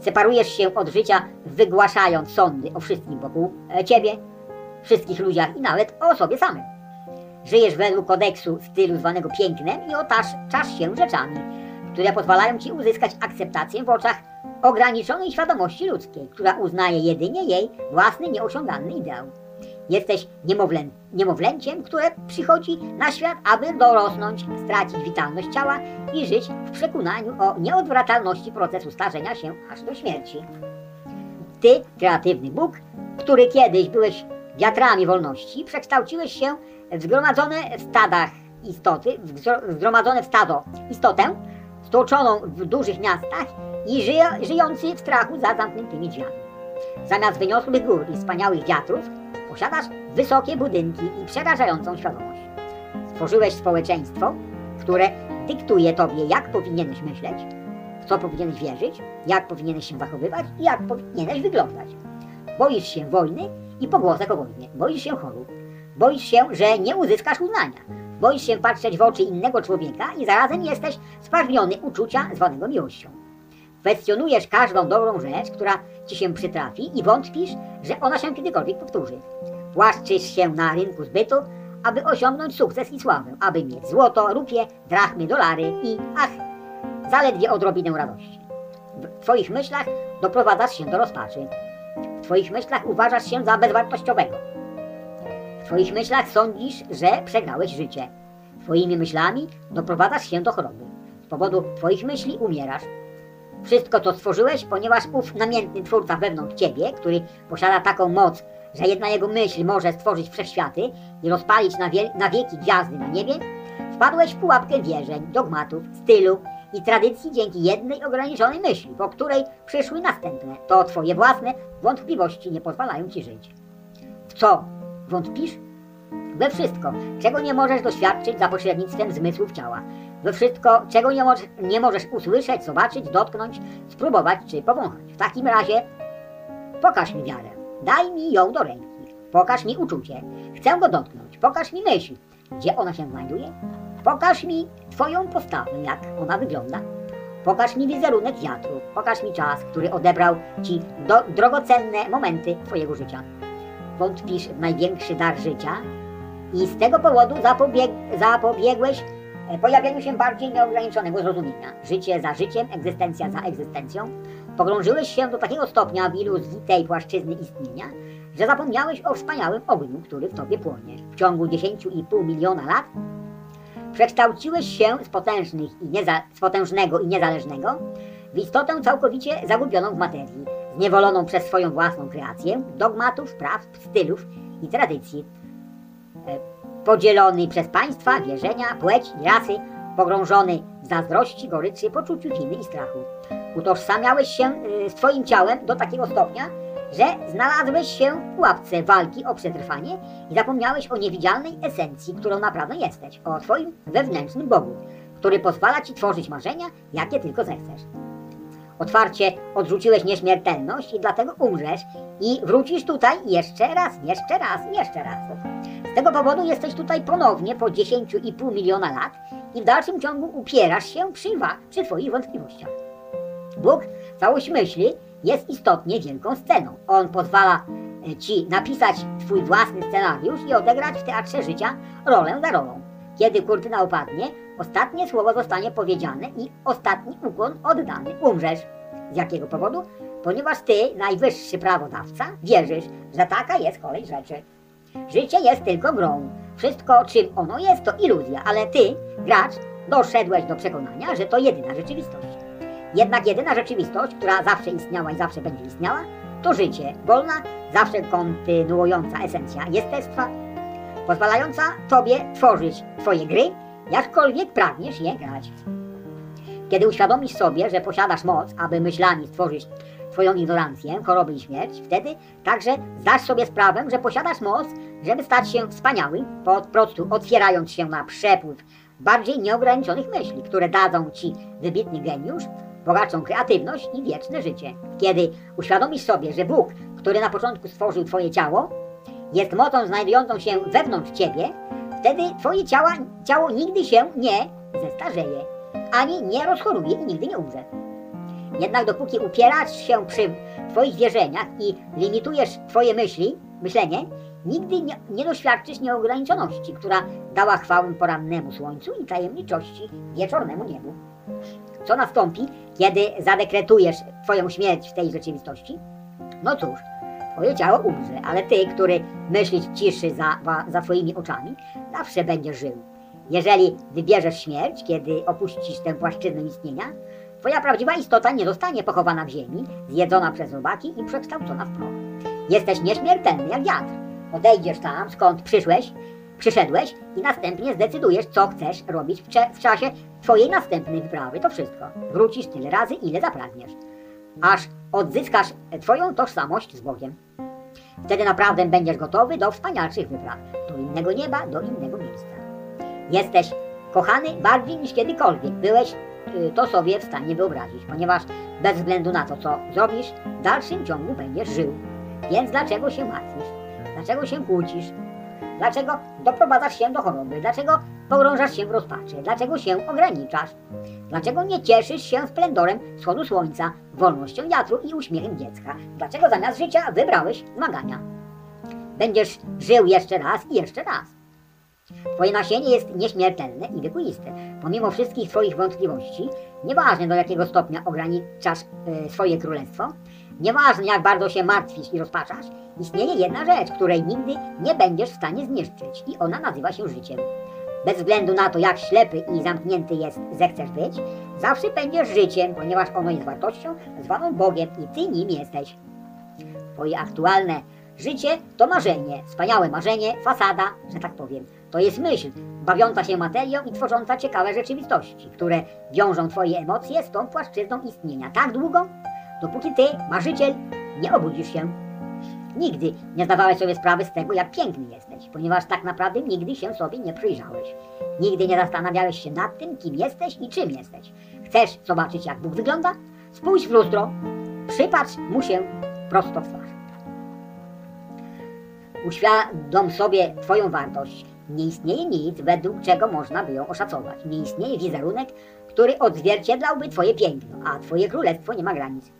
Separujesz się od życia, wygłaszając sądy o wszystkim wokół e, Ciebie, wszystkich ludziach i nawet o sobie samym. Żyjesz według kodeksu stylu zwanego pięknem i otaczasz się rzeczami, które pozwalają Ci uzyskać akceptację w oczach ograniczonej świadomości ludzkiej, która uznaje jedynie jej własny nieosiągalny ideał. Jesteś niemowlę, niemowlęciem, które przychodzi na świat, aby dorosnąć, stracić witalność ciała i żyć w przekonaniu o nieodwracalności procesu starzenia się aż do śmierci. Ty, kreatywny Bóg, który kiedyś byłeś wiatrami wolności, przekształciłeś się w zgromadzone w stadach istoty, w zgromadzone w stado istotę, stłoczoną w dużych miastach i żyjący w strachu za zamkniętymi drzwiami. Zamiast wyniosłych gór i wspaniałych wiatrów, posiadasz wysokie budynki i przerażającą świadomość. Stworzyłeś społeczeństwo, które dyktuje tobie, jak powinieneś myśleć, w co powinieneś wierzyć, jak powinieneś się zachowywać i jak powinieneś wyglądać. Boisz się wojny i pogłosek o wojnie. Boisz się chorób. Boisz się, że nie uzyskasz uznania. Boisz się patrzeć w oczy innego człowieka i zarazem jesteś spragniony uczucia zwanego miłością. Kwestionujesz każdą dobrą rzecz, która ci się przytrafi i wątpisz, że ona się kiedykolwiek powtórzy. Płaszczysz się na rynku zbytu, aby osiągnąć sukces i sławę, aby mieć złoto, rupie, drachmy, dolary i, ach, zaledwie odrobinę radości. w Twoich myślach doprowadzasz się do rozpaczy. W Twoich myślach uważasz się za bezwartościowego. W Twoich myślach sądzisz, że przegrałeś życie. Twoimi myślami doprowadzasz się do choroby. Z powodu Twoich myśli umierasz. Wszystko to stworzyłeś, ponieważ ów namiętny twórca wewnątrz Ciebie, który posiada taką moc, że jedna jego myśl może stworzyć wszechświaty i rozpalić na, wie na wieki gwiazdy na niebie, wpadłeś w pułapkę wierzeń, dogmatów, stylu i tradycji dzięki jednej ograniczonej myśli, po której przyszły następne. To Twoje własne wątpliwości nie pozwalają Ci żyć. W co wątpisz? We wszystko, czego nie możesz doświadczyć za pośrednictwem zmysłów ciała. We wszystko, czego nie, możesz, nie możesz usłyszeć, zobaczyć, dotknąć, spróbować czy powąchać. W takim razie pokaż mi wiarę. Daj mi ją do ręki. Pokaż mi uczucie. Chcę go dotknąć. Pokaż mi myśl. Gdzie ona się znajduje? Pokaż mi Twoją postawę, jak ona wygląda. Pokaż mi wizerunek wiatru. Pokaż mi czas, który odebrał Ci do, drogocenne momenty Twojego życia. Wątpisz w największy dar życia i z tego powodu zapobieg, zapobiegłeś pojawieniu się bardziej nieograniczonego zrozumienia. Życie za życiem, egzystencja za egzystencją. Pogrążyłeś się do takiego stopnia w iluzji tej płaszczyzny istnienia, że zapomniałeś o wspaniałym ogniu, który w tobie płonie. W ciągu 10,5 miliona lat przekształciłeś się z, potężnych i nieza, z potężnego i niezależnego w istotę całkowicie zagubioną w materii, zniewoloną przez swoją własną kreację, dogmatów, praw, stylów i tradycji, e, podzielony przez państwa, wierzenia, płeć rasy, pogrążony w zazdrości, goryczy, poczuciu winy i strachu. Utożsamiałeś się y, z Twoim ciałem do takiego stopnia, że znalazłeś się w pułapce walki o przetrwanie i zapomniałeś o niewidzialnej esencji, którą naprawdę jesteś, o Twoim wewnętrznym Bogu, który pozwala Ci tworzyć marzenia, jakie tylko zechcesz. Otwarcie odrzuciłeś nieśmiertelność i dlatego umrzesz i wrócisz tutaj jeszcze raz, jeszcze raz, jeszcze raz. Tego powodu jesteś tutaj ponownie po 10,5 miliona lat i w dalszym ciągu upierasz się przy, przy Twoich wątpliwościach. Bóg, całość myśli, jest istotnie wielką sceną. On pozwala e, Ci napisać Twój własny scenariusz i odegrać w teatrze życia rolę za rolą. Kiedy kurtyna opadnie, ostatnie słowo zostanie powiedziane i ostatni ukłon oddany. Umrzesz. Z jakiego powodu? Ponieważ Ty, najwyższy prawodawca, wierzysz, że taka jest kolej rzeczy. Życie jest tylko grą. Wszystko, czym ono jest, to iluzja, ale Ty, gracz, doszedłeś do przekonania, że to jedyna rzeczywistość. Jednak jedyna rzeczywistość, która zawsze istniała i zawsze będzie istniała, to życie, wolna, zawsze kontynuująca esencja jestestwa, pozwalająca Tobie tworzyć Twoje gry, jakkolwiek pragniesz je grać. Kiedy uświadomisz sobie, że posiadasz moc, aby myślami stworzyć Twoją ignorancję, choroby i śmierć, wtedy także zdasz sobie sprawę, że posiadasz moc, żeby stać się wspaniały, po prostu otwierając się na przepływ bardziej nieograniczonych myśli, które dadzą Ci wybitny geniusz, bogatszą kreatywność i wieczne życie. Kiedy uświadomisz sobie, że Bóg, który na początku stworzył Twoje ciało, jest mocą znajdującą się wewnątrz Ciebie, wtedy Twoje ciała, ciało nigdy się nie zestarzeje, ani nie rozchoruje i nigdy nie umrze. Jednak dopóki upierasz się przy Twoich wierzeniach i limitujesz Twoje myśli, myślenie, nigdy nie, nie doświadczysz nieograniczoności, która dała chwałę porannemu słońcu i tajemniczości wieczornemu niebu. Co nastąpi, kiedy zadekretujesz Twoją śmierć w tej rzeczywistości? No cóż, Twoje ciało umrze, ale Ty, który myślisz w ciszy za, za Twoimi oczami, zawsze będziesz żył. Jeżeli wybierzesz śmierć, kiedy opuścisz tę płaszczyznę istnienia, Twoja prawdziwa istota nie zostanie pochowana w ziemi, zjedzona przez robaki i przekształcona w proch. Jesteś nieśmiertelny jak wiatr. Odejdziesz tam, skąd przyszłeś, przyszedłeś i następnie zdecydujesz, co chcesz robić w, w czasie Twojej następnej wyprawy. To wszystko. Wrócisz tyle razy, ile zapragniesz. Aż odzyskasz Twoją tożsamość z Bogiem. Wtedy naprawdę będziesz gotowy do wspanialszych wypraw, do innego nieba, do innego miejsca. Jesteś kochany bardziej niż kiedykolwiek byłeś y, to sobie w stanie wyobrazić, ponieważ bez względu na to, co zrobisz, w dalszym ciągu będziesz żył. Więc dlaczego się martwisz? Dlaczego się kłócisz? Dlaczego doprowadzasz się do choroby? Dlaczego pogrążasz się w rozpaczy? Dlaczego się ograniczasz? Dlaczego nie cieszysz się splendorem wschodu słońca, wolnością wiatru i uśmiechem dziecka? Dlaczego zamiast życia wybrałeś zmagania? Będziesz żył jeszcze raz i jeszcze raz. Twoje nasienie jest nieśmiertelne i wiekuiste. Pomimo wszystkich Twoich wątpliwości, nieważne do jakiego stopnia ograniczasz e, swoje królestwo, nieważne jak bardzo się martwisz i rozpaczasz, istnieje jedna rzecz, której nigdy nie będziesz w stanie zniszczyć i ona nazywa się życiem. Bez względu na to, jak ślepy i zamknięty jest, zechcesz być, zawsze będziesz życiem, ponieważ ono jest wartością zwaną Bogiem i Ty nim jesteś. Twoje aktualne życie to marzenie, wspaniałe marzenie, fasada, że tak powiem. To jest myśl, bawiąca się materią i tworząca ciekawe rzeczywistości, które wiążą Twoje emocje z tą płaszczyzną istnienia tak długo, dopóki Ty, marzyciel, nie obudzisz się. Nigdy nie zdawałeś sobie sprawy z tego, jak piękny jesteś, ponieważ tak naprawdę nigdy się sobie nie przyjrzałeś. Nigdy nie zastanawiałeś się nad tym, kim jesteś i czym jesteś. Chcesz zobaczyć, jak Bóg wygląda? Spójrz w lustro, przypatrz mu się prosto w twarz. Uświadom sobie Twoją wartość. Nie istnieje nic, według czego można by ją oszacować. Nie istnieje wizerunek, który odzwierciedlałby Twoje piękno, a Twoje królestwo nie ma granic.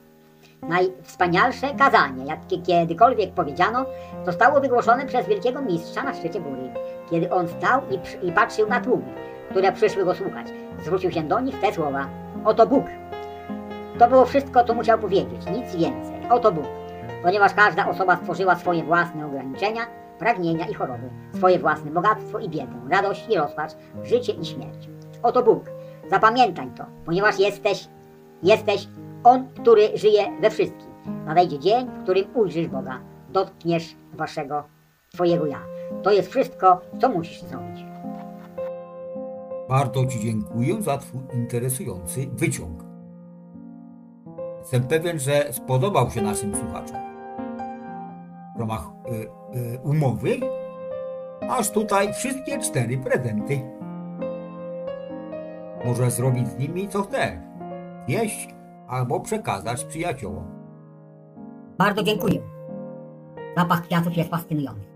Najwspanialsze kazanie, jakie kiedykolwiek powiedziano, zostało wygłoszone przez wielkiego mistrza na szczycie góry. Kiedy on stał i, i patrzył na tłumy, które przyszły go słuchać, zwrócił się do nich te słowa. Oto Bóg. To było wszystko, co musiał powiedzieć, nic więcej. Oto Bóg. Ponieważ każda osoba stworzyła swoje własne ograniczenia, pragnienia i choroby, swoje własne bogactwo i biedę, radość i rozpacz, życie i śmierć. Oto Bóg. Zapamiętaj to, ponieważ jesteś, jesteś On, który żyje we wszystkim. Nadejdzie dzień, w którym ujrzysz Boga, dotkniesz waszego, twojego ja. To jest wszystko, co musisz zrobić. Bardzo Ci dziękuję za Twój interesujący wyciąg. Jestem pewien, że spodobał się naszym słuchaczom. W ramach y, y, umowy masz tutaj wszystkie cztery prezenty. Możesz zrobić z nimi co chcesz. Jeść albo przekazać przyjaciołom. Bardzo dziękuję. Zapach kwiatów jest fascynujący.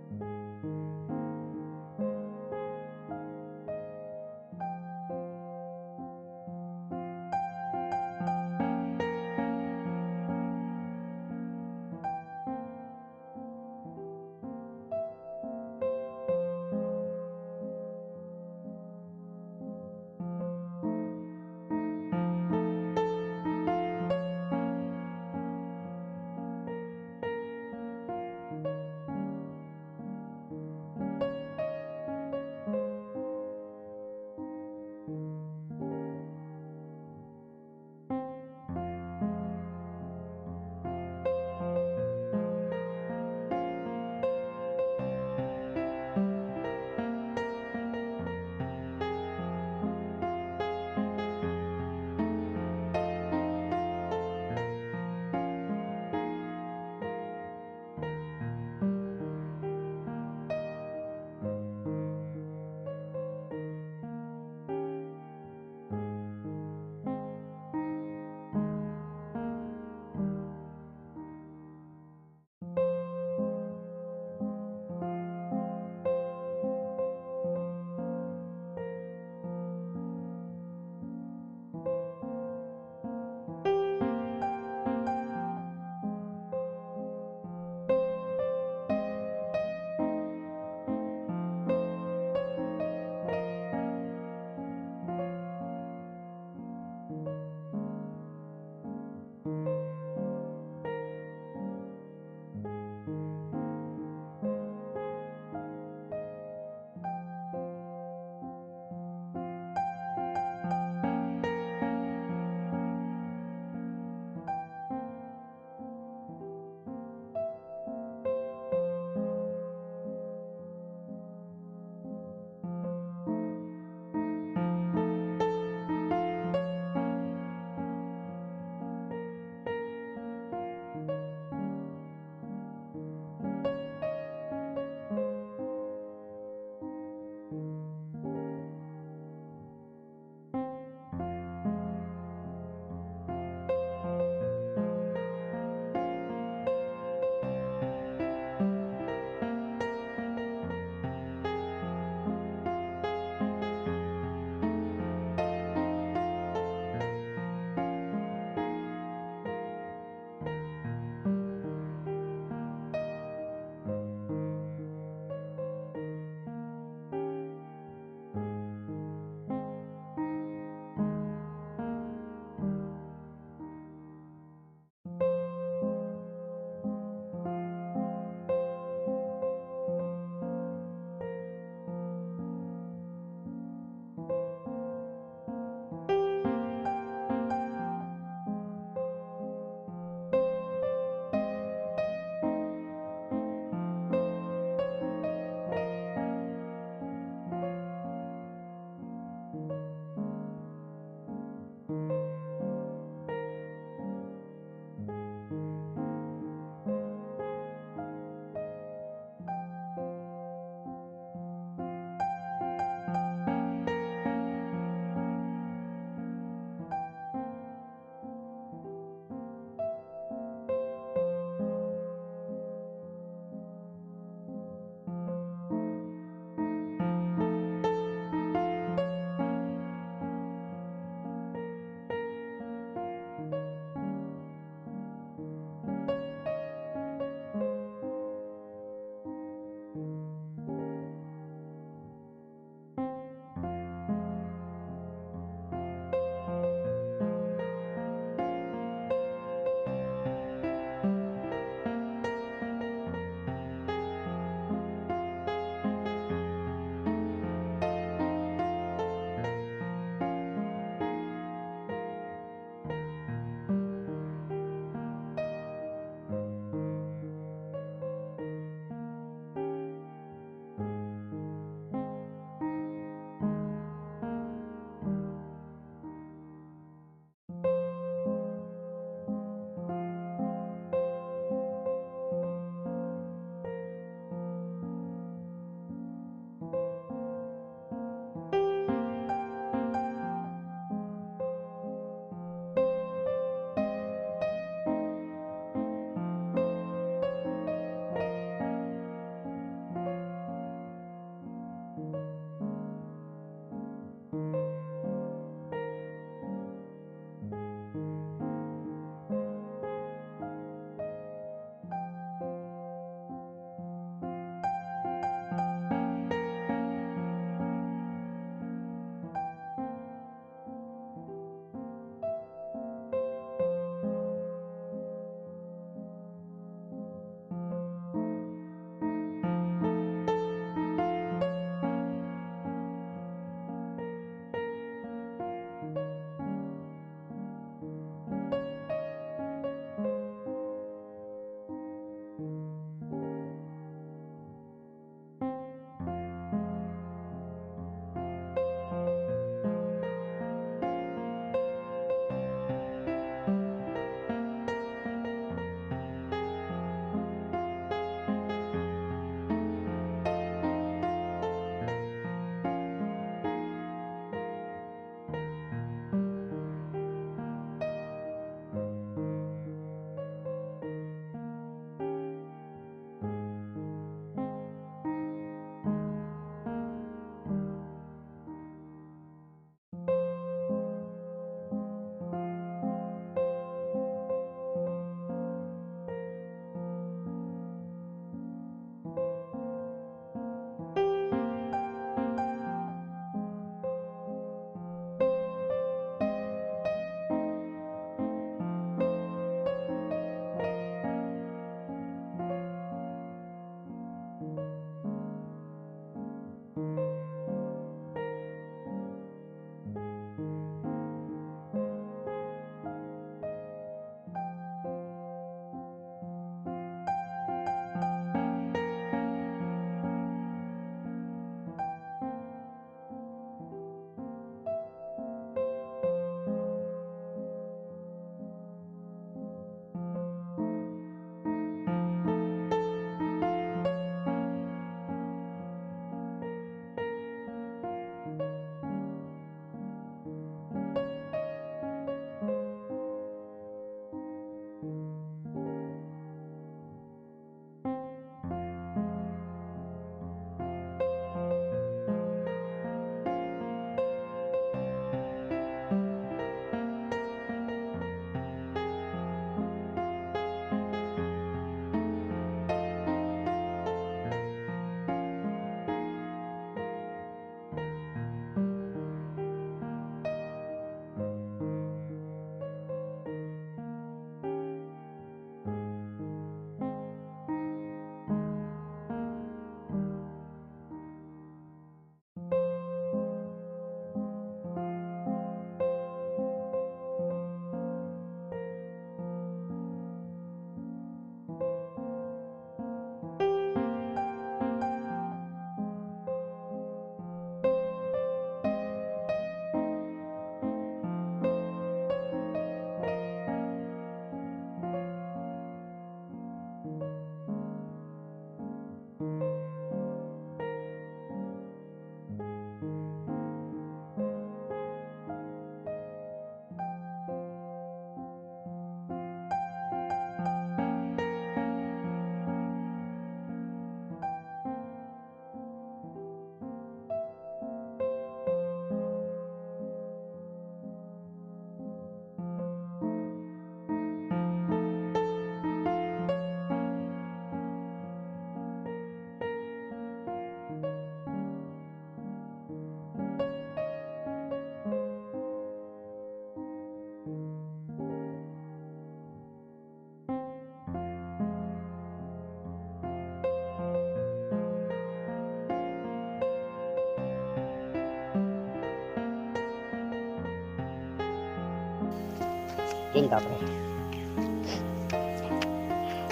Dzień dobry.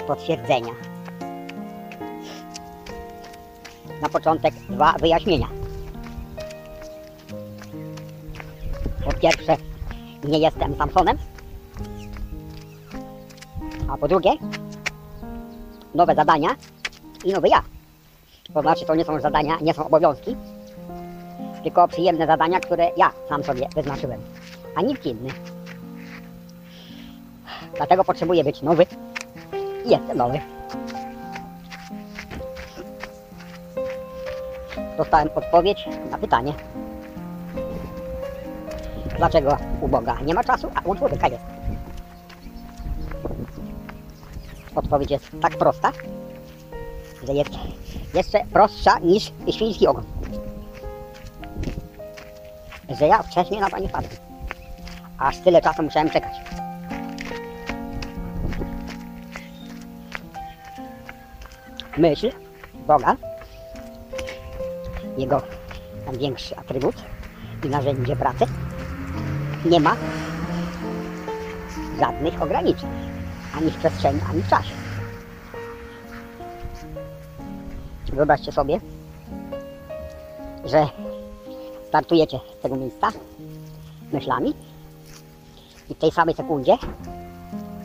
Potwierdzenia. Na początek dwa wyjaśnienia. Po pierwsze, nie jestem Samsonem. A po drugie, nowe zadania i nowy ja. To znaczy, to nie są zadania, nie są obowiązki, tylko przyjemne zadania, które ja sam sobie wyznaczyłem, a nikt inny. Dlatego potrzebuję być nowy i jestem nowy. Dostałem odpowiedź na pytanie. Dlaczego u Boga nie ma czasu, a u człowieka jest? Odpowiedź jest tak prosta, że jest jeszcze prostsza niż świński ogon. Że ja wcześniej na to nie wpadłem. Aż tyle czasu musiałem czekać. Myśl Boga, jego największy atrybut i narzędzie pracy, nie ma żadnych ograniczeń, ani w przestrzeni, ani w czasie. Wyobraźcie sobie, że startujecie z tego miejsca myślami i w tej samej sekundzie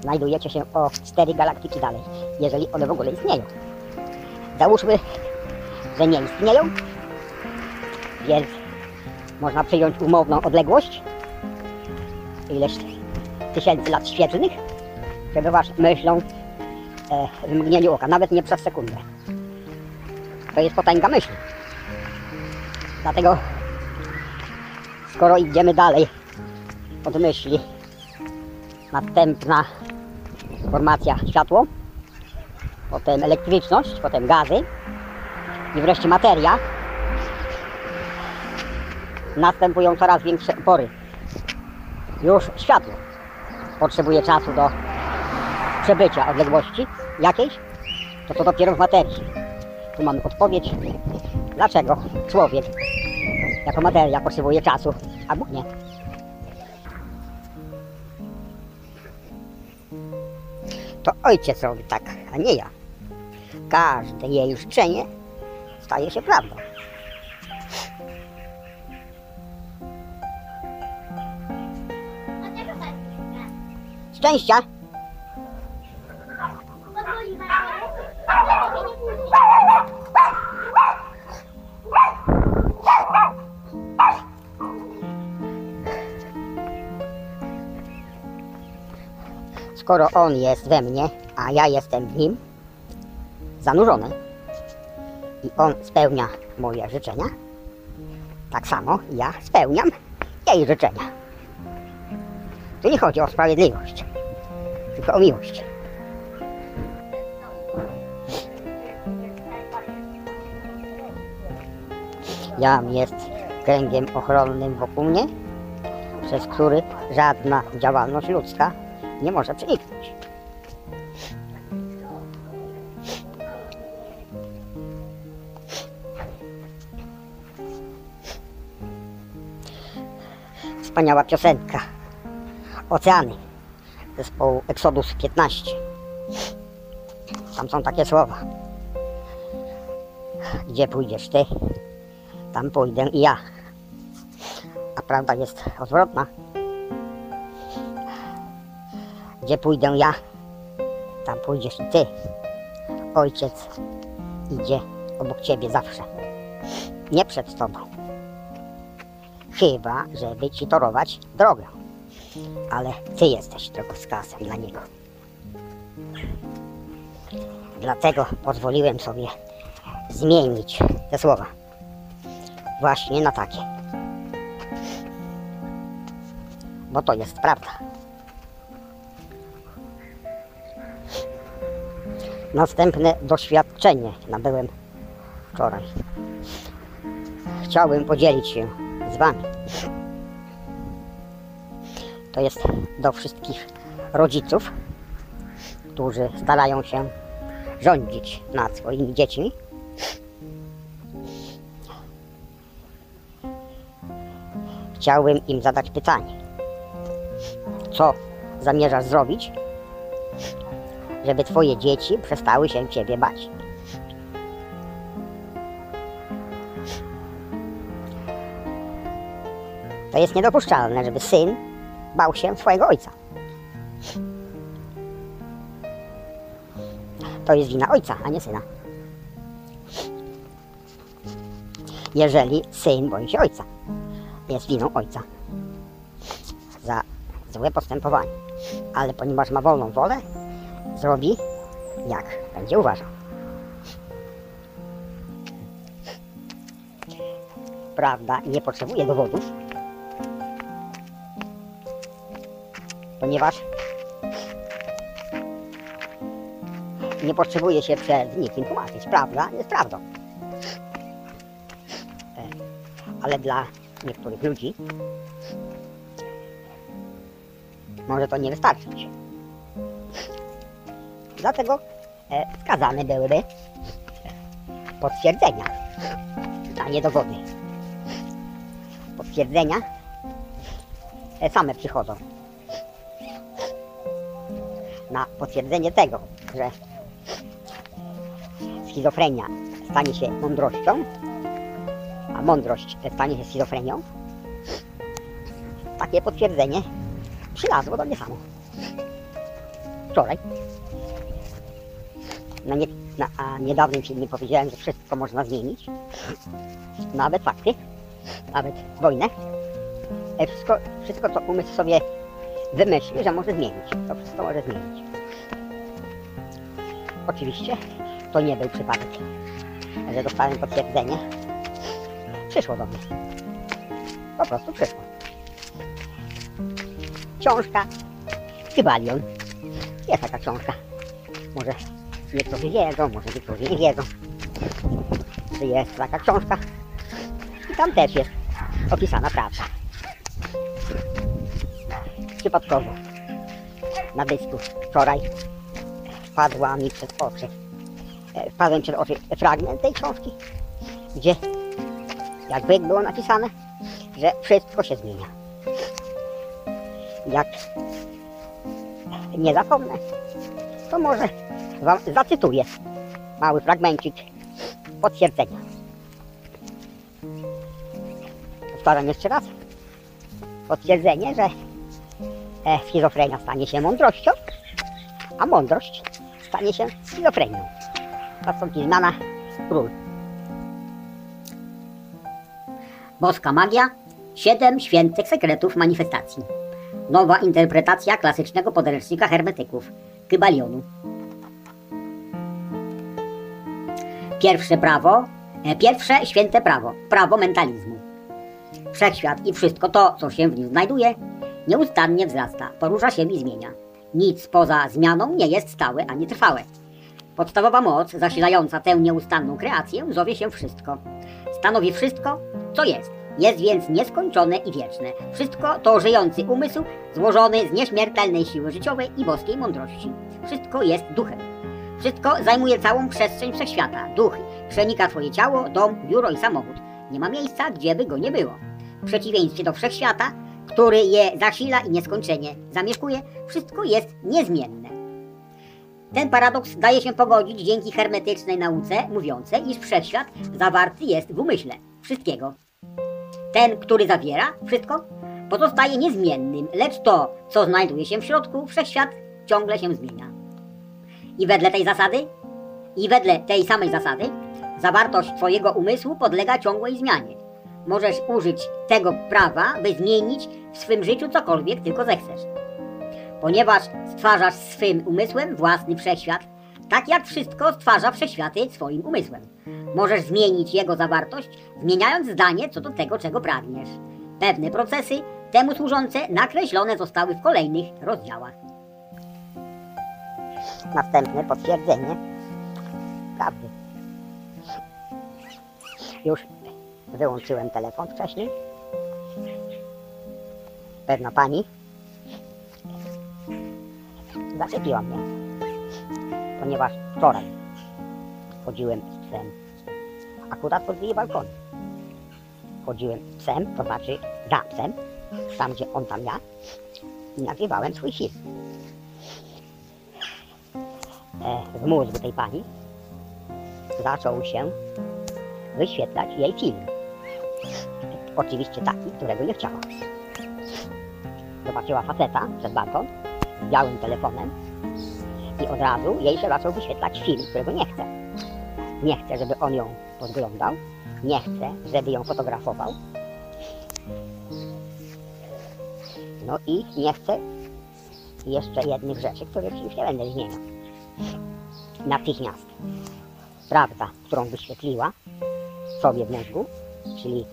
znajdujecie się o cztery galaktyki dalej, jeżeli one w ogóle istnieją. Załóżmy, że nie istnieją, więc można przyjąć umowną odległość, ileś tysięcy lat świetlnych, przebywasz myślą e, w mgnieniu oka, nawet nie przez sekundę. To jest potęga myśli. Dlatego, skoro idziemy dalej od myśli, następna formacja światło, potem elektryczność, potem gazy i wreszcie materia, następują coraz większe opory. Już światło potrzebuje czasu do przebycia odległości jakiejś, to to dopiero w materii. Tu mamy odpowiedź, dlaczego człowiek jako materia potrzebuje czasu, a Bóg nie. To ojciec robi tak, a nie ja. Każde jej życzenie staje się prawdą. Szczęścia! Skoro on jest we mnie, a ja jestem w nim, zanurzony i on spełnia moje życzenia, tak samo ja spełniam jej życzenia. Tu nie chodzi o sprawiedliwość, tylko o miłość. Jam jest kręgiem ochronnym wokół mnie, przez który żadna działalność ludzka nie może przeniknąć. Wspaniała piosenka. Oceany zespołu Exodus 15. Tam są takie słowa. Gdzie pójdziesz ty, tam pójdę i ja. A prawda jest odwrotna. Gdzie pójdę ja, tam pójdziesz i ty. Ojciec idzie obok ciebie zawsze. Nie przed tobą. Chyba, żeby ci torować drogę. Ale ty jesteś drogowskazem dla niego. Dlatego pozwoliłem sobie zmienić te słowa. Właśnie na takie. Bo to jest prawda. Następne doświadczenie nabyłem wczoraj. Chciałbym podzielić się z Wami. To jest do wszystkich rodziców, którzy starają się rządzić nad swoimi dziećmi. Chciałbym im zadać pytanie. Co zamierzasz zrobić, żeby twoje dzieci przestały się ciebie bać? To jest niedopuszczalne, żeby syn bał się swojego ojca. To jest wina ojca, a nie syna. Jeżeli syn boi się ojca, jest winą ojca za złe postępowanie. Ale ponieważ ma wolną wolę, zrobi jak będzie uważał. Prawda nie potrzebuje dowodów, ponieważ nie potrzebuje się przed nikim tłumaczyć. Prawda jest prawdą. E, Ale dla niektórych ludzi może to nie wystarczyć. Dlatego e, wskazane byłyby potwierdzenia, a nie dowody. Potwierdzenia e, same przychodzą na potwierdzenie tego, że schizofrenia stanie się mądrością, a mądrość stanie się schizofrenią, takie potwierdzenie przylazło do mnie samo. Wczoraj. Na, nie, na a niedawnym filmie powiedziałem, że wszystko można zmienić. Nawet fakty, nawet wojnę. Wszystko, wszystko co umysł sobie wymyśli, że może zmienić. To wszystko może zmienić. Oczywiście to nie był przypadek, że dostałem potwierdzenie. Przyszło do mnie. Po prostu przyszło. Książka Kybalion. Jest taka książka. Może niektórzy wiedzą, może niektórzy nie wiedzą. Jest taka książka. I tam też jest opisana prawda. Przypadkowo na dysku wczoraj wpadła mi przed oczy. e, Wpadłem przed oczy fragment tej książki, gdzie jakby było napisane, że wszystko się zmienia. Jak nie zapomnę, to może Wam zacytuję mały fragmencik potwierdzenia. Powtarzam jeszcze raz. Potwierdzenie, że e, schizofrenia stanie się mądrością, a mądrość stanie się schizofrenią. Nastąpi znana król. Boska magia. Siedem świętych sekretów manifestacji. Nowa interpretacja klasycznego podręcznika hermetyków. Kybalionu. Pierwsze prawo, e, pierwsze święte prawo, prawo mentalizmu. Wszechświat i wszystko to, co się w nim znajduje, nieustannie wzrasta, porusza się i zmienia. Nic poza zmianą nie jest stałe ani trwałe. Podstawowa moc zasilająca tę nieustanną kreację zowie się wszystko. Stanowi wszystko, co jest. Jest więc nieskończone i wieczne. Wszystko to żyjący umysł złożony z nieśmiertelnej siły życiowej i boskiej mądrości. Wszystko jest duchem. Wszystko zajmuje całą przestrzeń wszechświata. Duch przenika twoje ciało, dom, biuro i samochód. Nie ma miejsca, gdzie by go nie było. W przeciwieństwie do wszechświata, który je zasila i nieskończenie zamieszkuje, wszystko jest niezmienne. Ten paradoks daje się pogodzić dzięki hermetycznej nauce mówiącej, iż wszechświat zawarty jest w umyśle wszystkiego. Ten, który zawiera wszystko, pozostaje niezmiennym, lecz to, co znajduje się w środku, wszechświat ciągle się zmienia. I wedle tej zasady, i wedle tej samej zasady, zawartość Twojego umysłu podlega ciągłej zmianie. Możesz użyć tego prawa, by zmienić w swym życiu cokolwiek tylko zechcesz. Ponieważ stwarzasz swym umysłem własny wszechświat, tak jak wszystko stwarza wszechświaty swoim umysłem. Możesz zmienić jego zawartość, zmieniając zdanie co do tego, czego pragniesz. Pewne procesy temu służące nakreślone zostały w kolejnych rozdziałach. Następne potwierdzenie prawdy. Już wyłączyłem telefon wcześniej. Pewna pani zaczepiła mnie, ponieważ wczoraj chodziłem z psem akurat pod jej balkon. Chodziłem z psem, to znaczy za psem, tam gdzie on tam ja. i nagrywałem swój film. E, w mózgu tej pani zaczął się wyświetlać jej film. Oczywiście taki, którego nie chciała. Zobaczyła faceta przez balkon z białym telefonem i od razu jej się zaczął wyświetlać film, którego nie chce. Nie chce, żeby on ją podglądał, nie chce, żeby ją fotografował. No i nie chce jeszcze jednych rzeczy, których już nie będę wymieniał. Natychmiast prawda, którą wyświetliła sobie w mózgu, czyli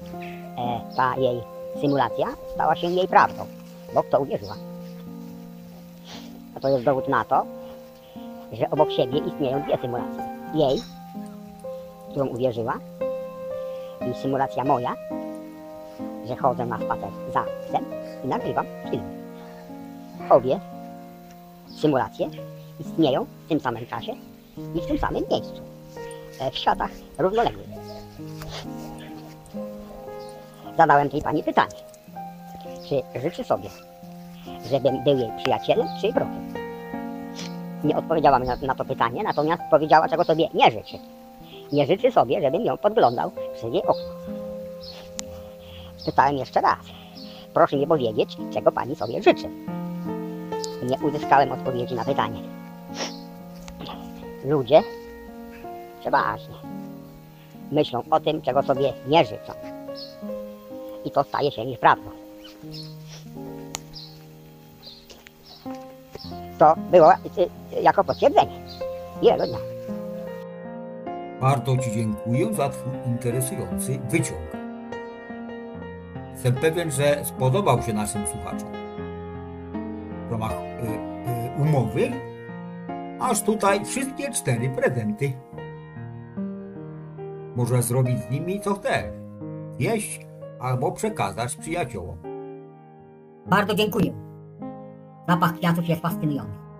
e, ta jej symulacja, stała się jej prawdą, bo w to uwierzyła. A to jest dowód na to, że obok siebie istnieją dwie symulacje. Jej, którą uwierzyła, i symulacja moja, że chodzę na spacer za psem i nagrywam film. Obie symulacje istnieją w tym samym czasie i w tym samym miejscu, e, w światach równoległych. Zadałem tej pani pytanie, czy życzy sobie, żebym był jej przyjacielem czy wrogiem. Nie odpowiedziała mi na, na to pytanie, natomiast powiedziała, czego sobie nie życzy. Nie życzy sobie, żebym ją podglądał przez jej okno. Pytałem jeszcze raz. Proszę mi powiedzieć, czego pani sobie życzy. Nie uzyskałem odpowiedzi na pytanie. Ludzie przeważnie myślą o tym, czego sobie nie życzą. I to staje się ich prawdą. To było y, y, jako potwierdzenie. Jego dnia. Bardzo Ci dziękuję za Twój interesujący wyciąg. Jestem pewien, że spodobał się naszym słuchaczom. W ramach y, y, umowy masz tutaj wszystkie cztery prezenty. Możesz zrobić z nimi co chcesz. Jeść albo przekazać przyjaciołom. Bardzo dziękuję. Zapach kwiatów jest fascynujący.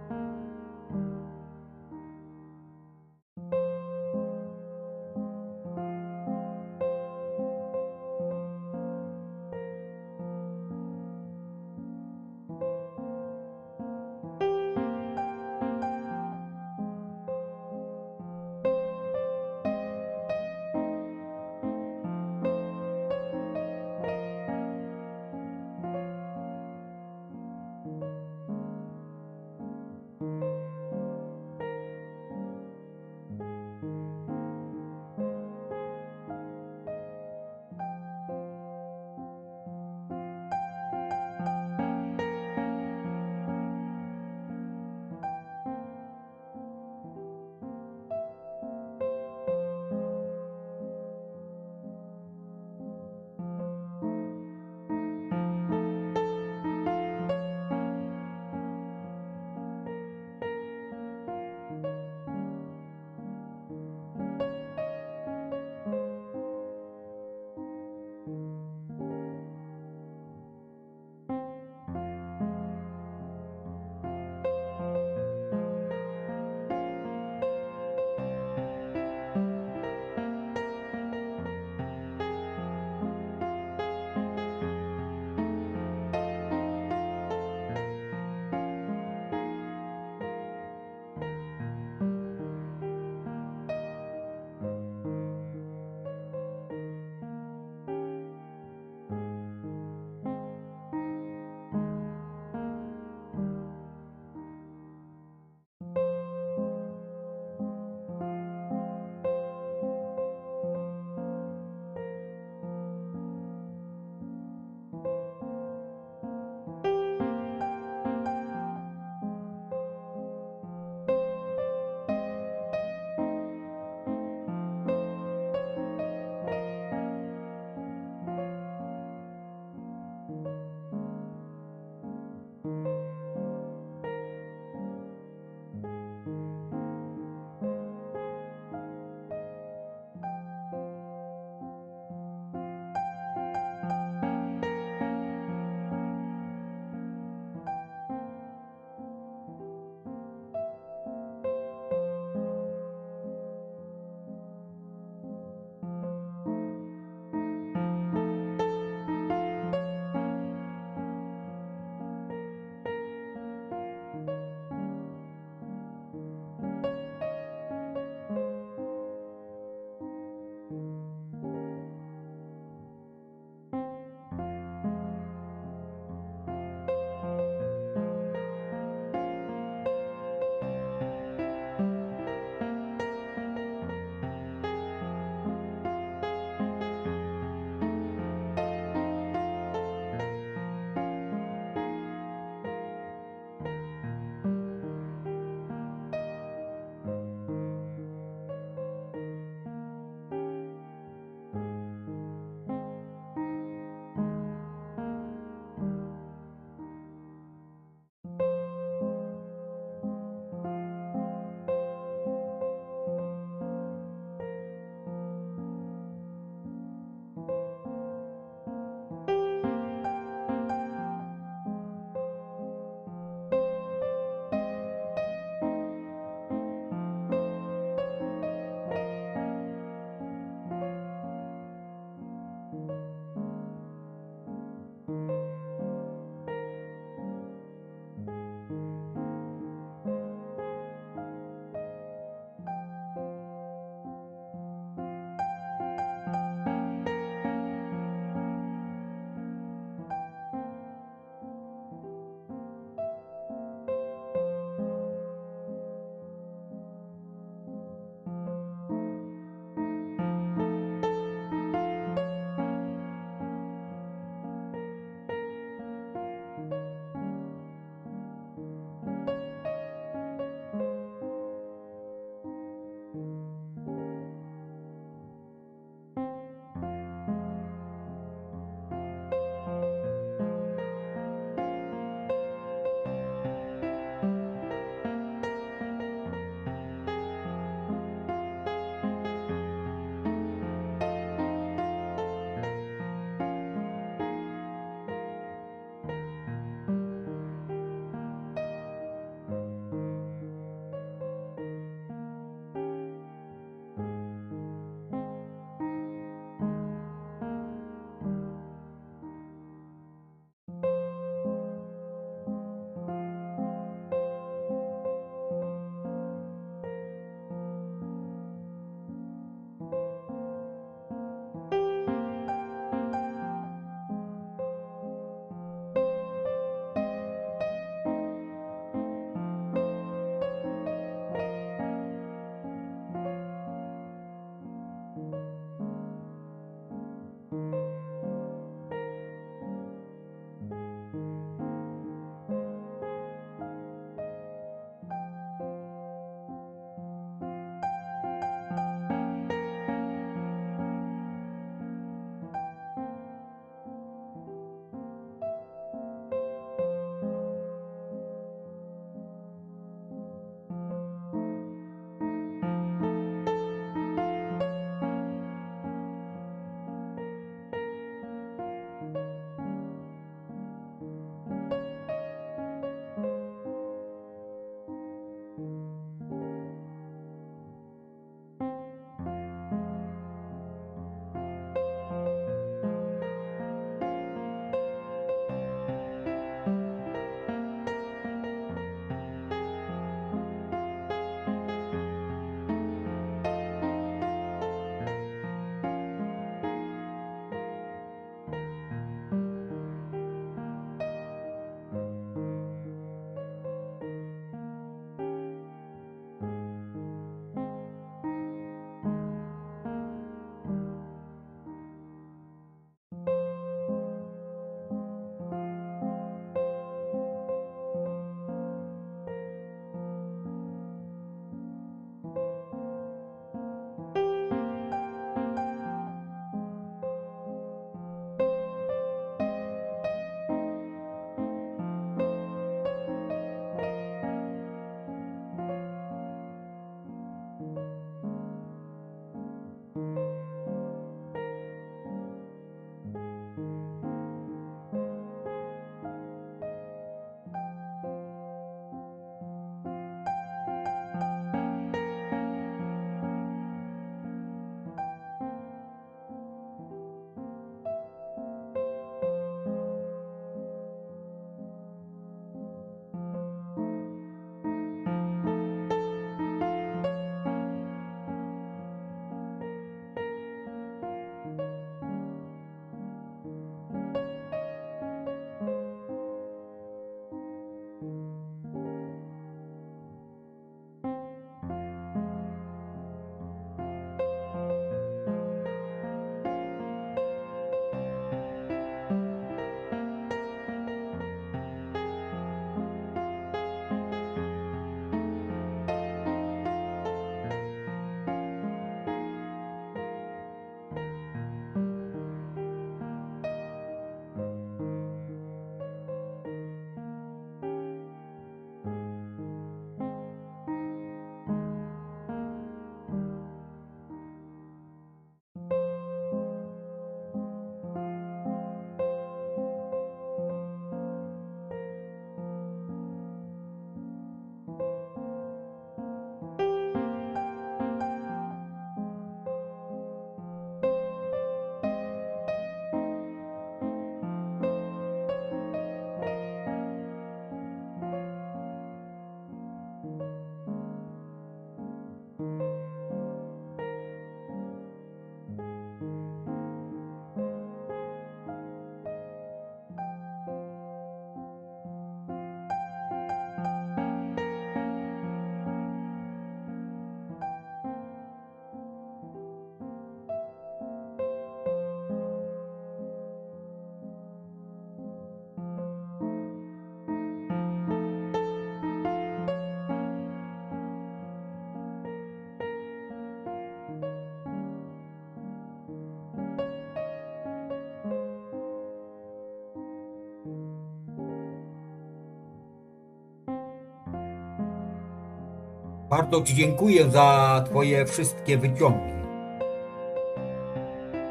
Bardzo Ci dziękuję za Twoje wszystkie wyciągi.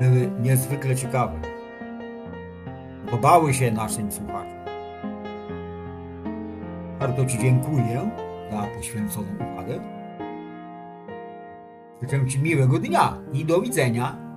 Były niezwykle ciekawe. Podobały się naszym słuchaczom. Bardzo Ci dziękuję za poświęconą uwagę. Życzę Ci miłego dnia i do widzenia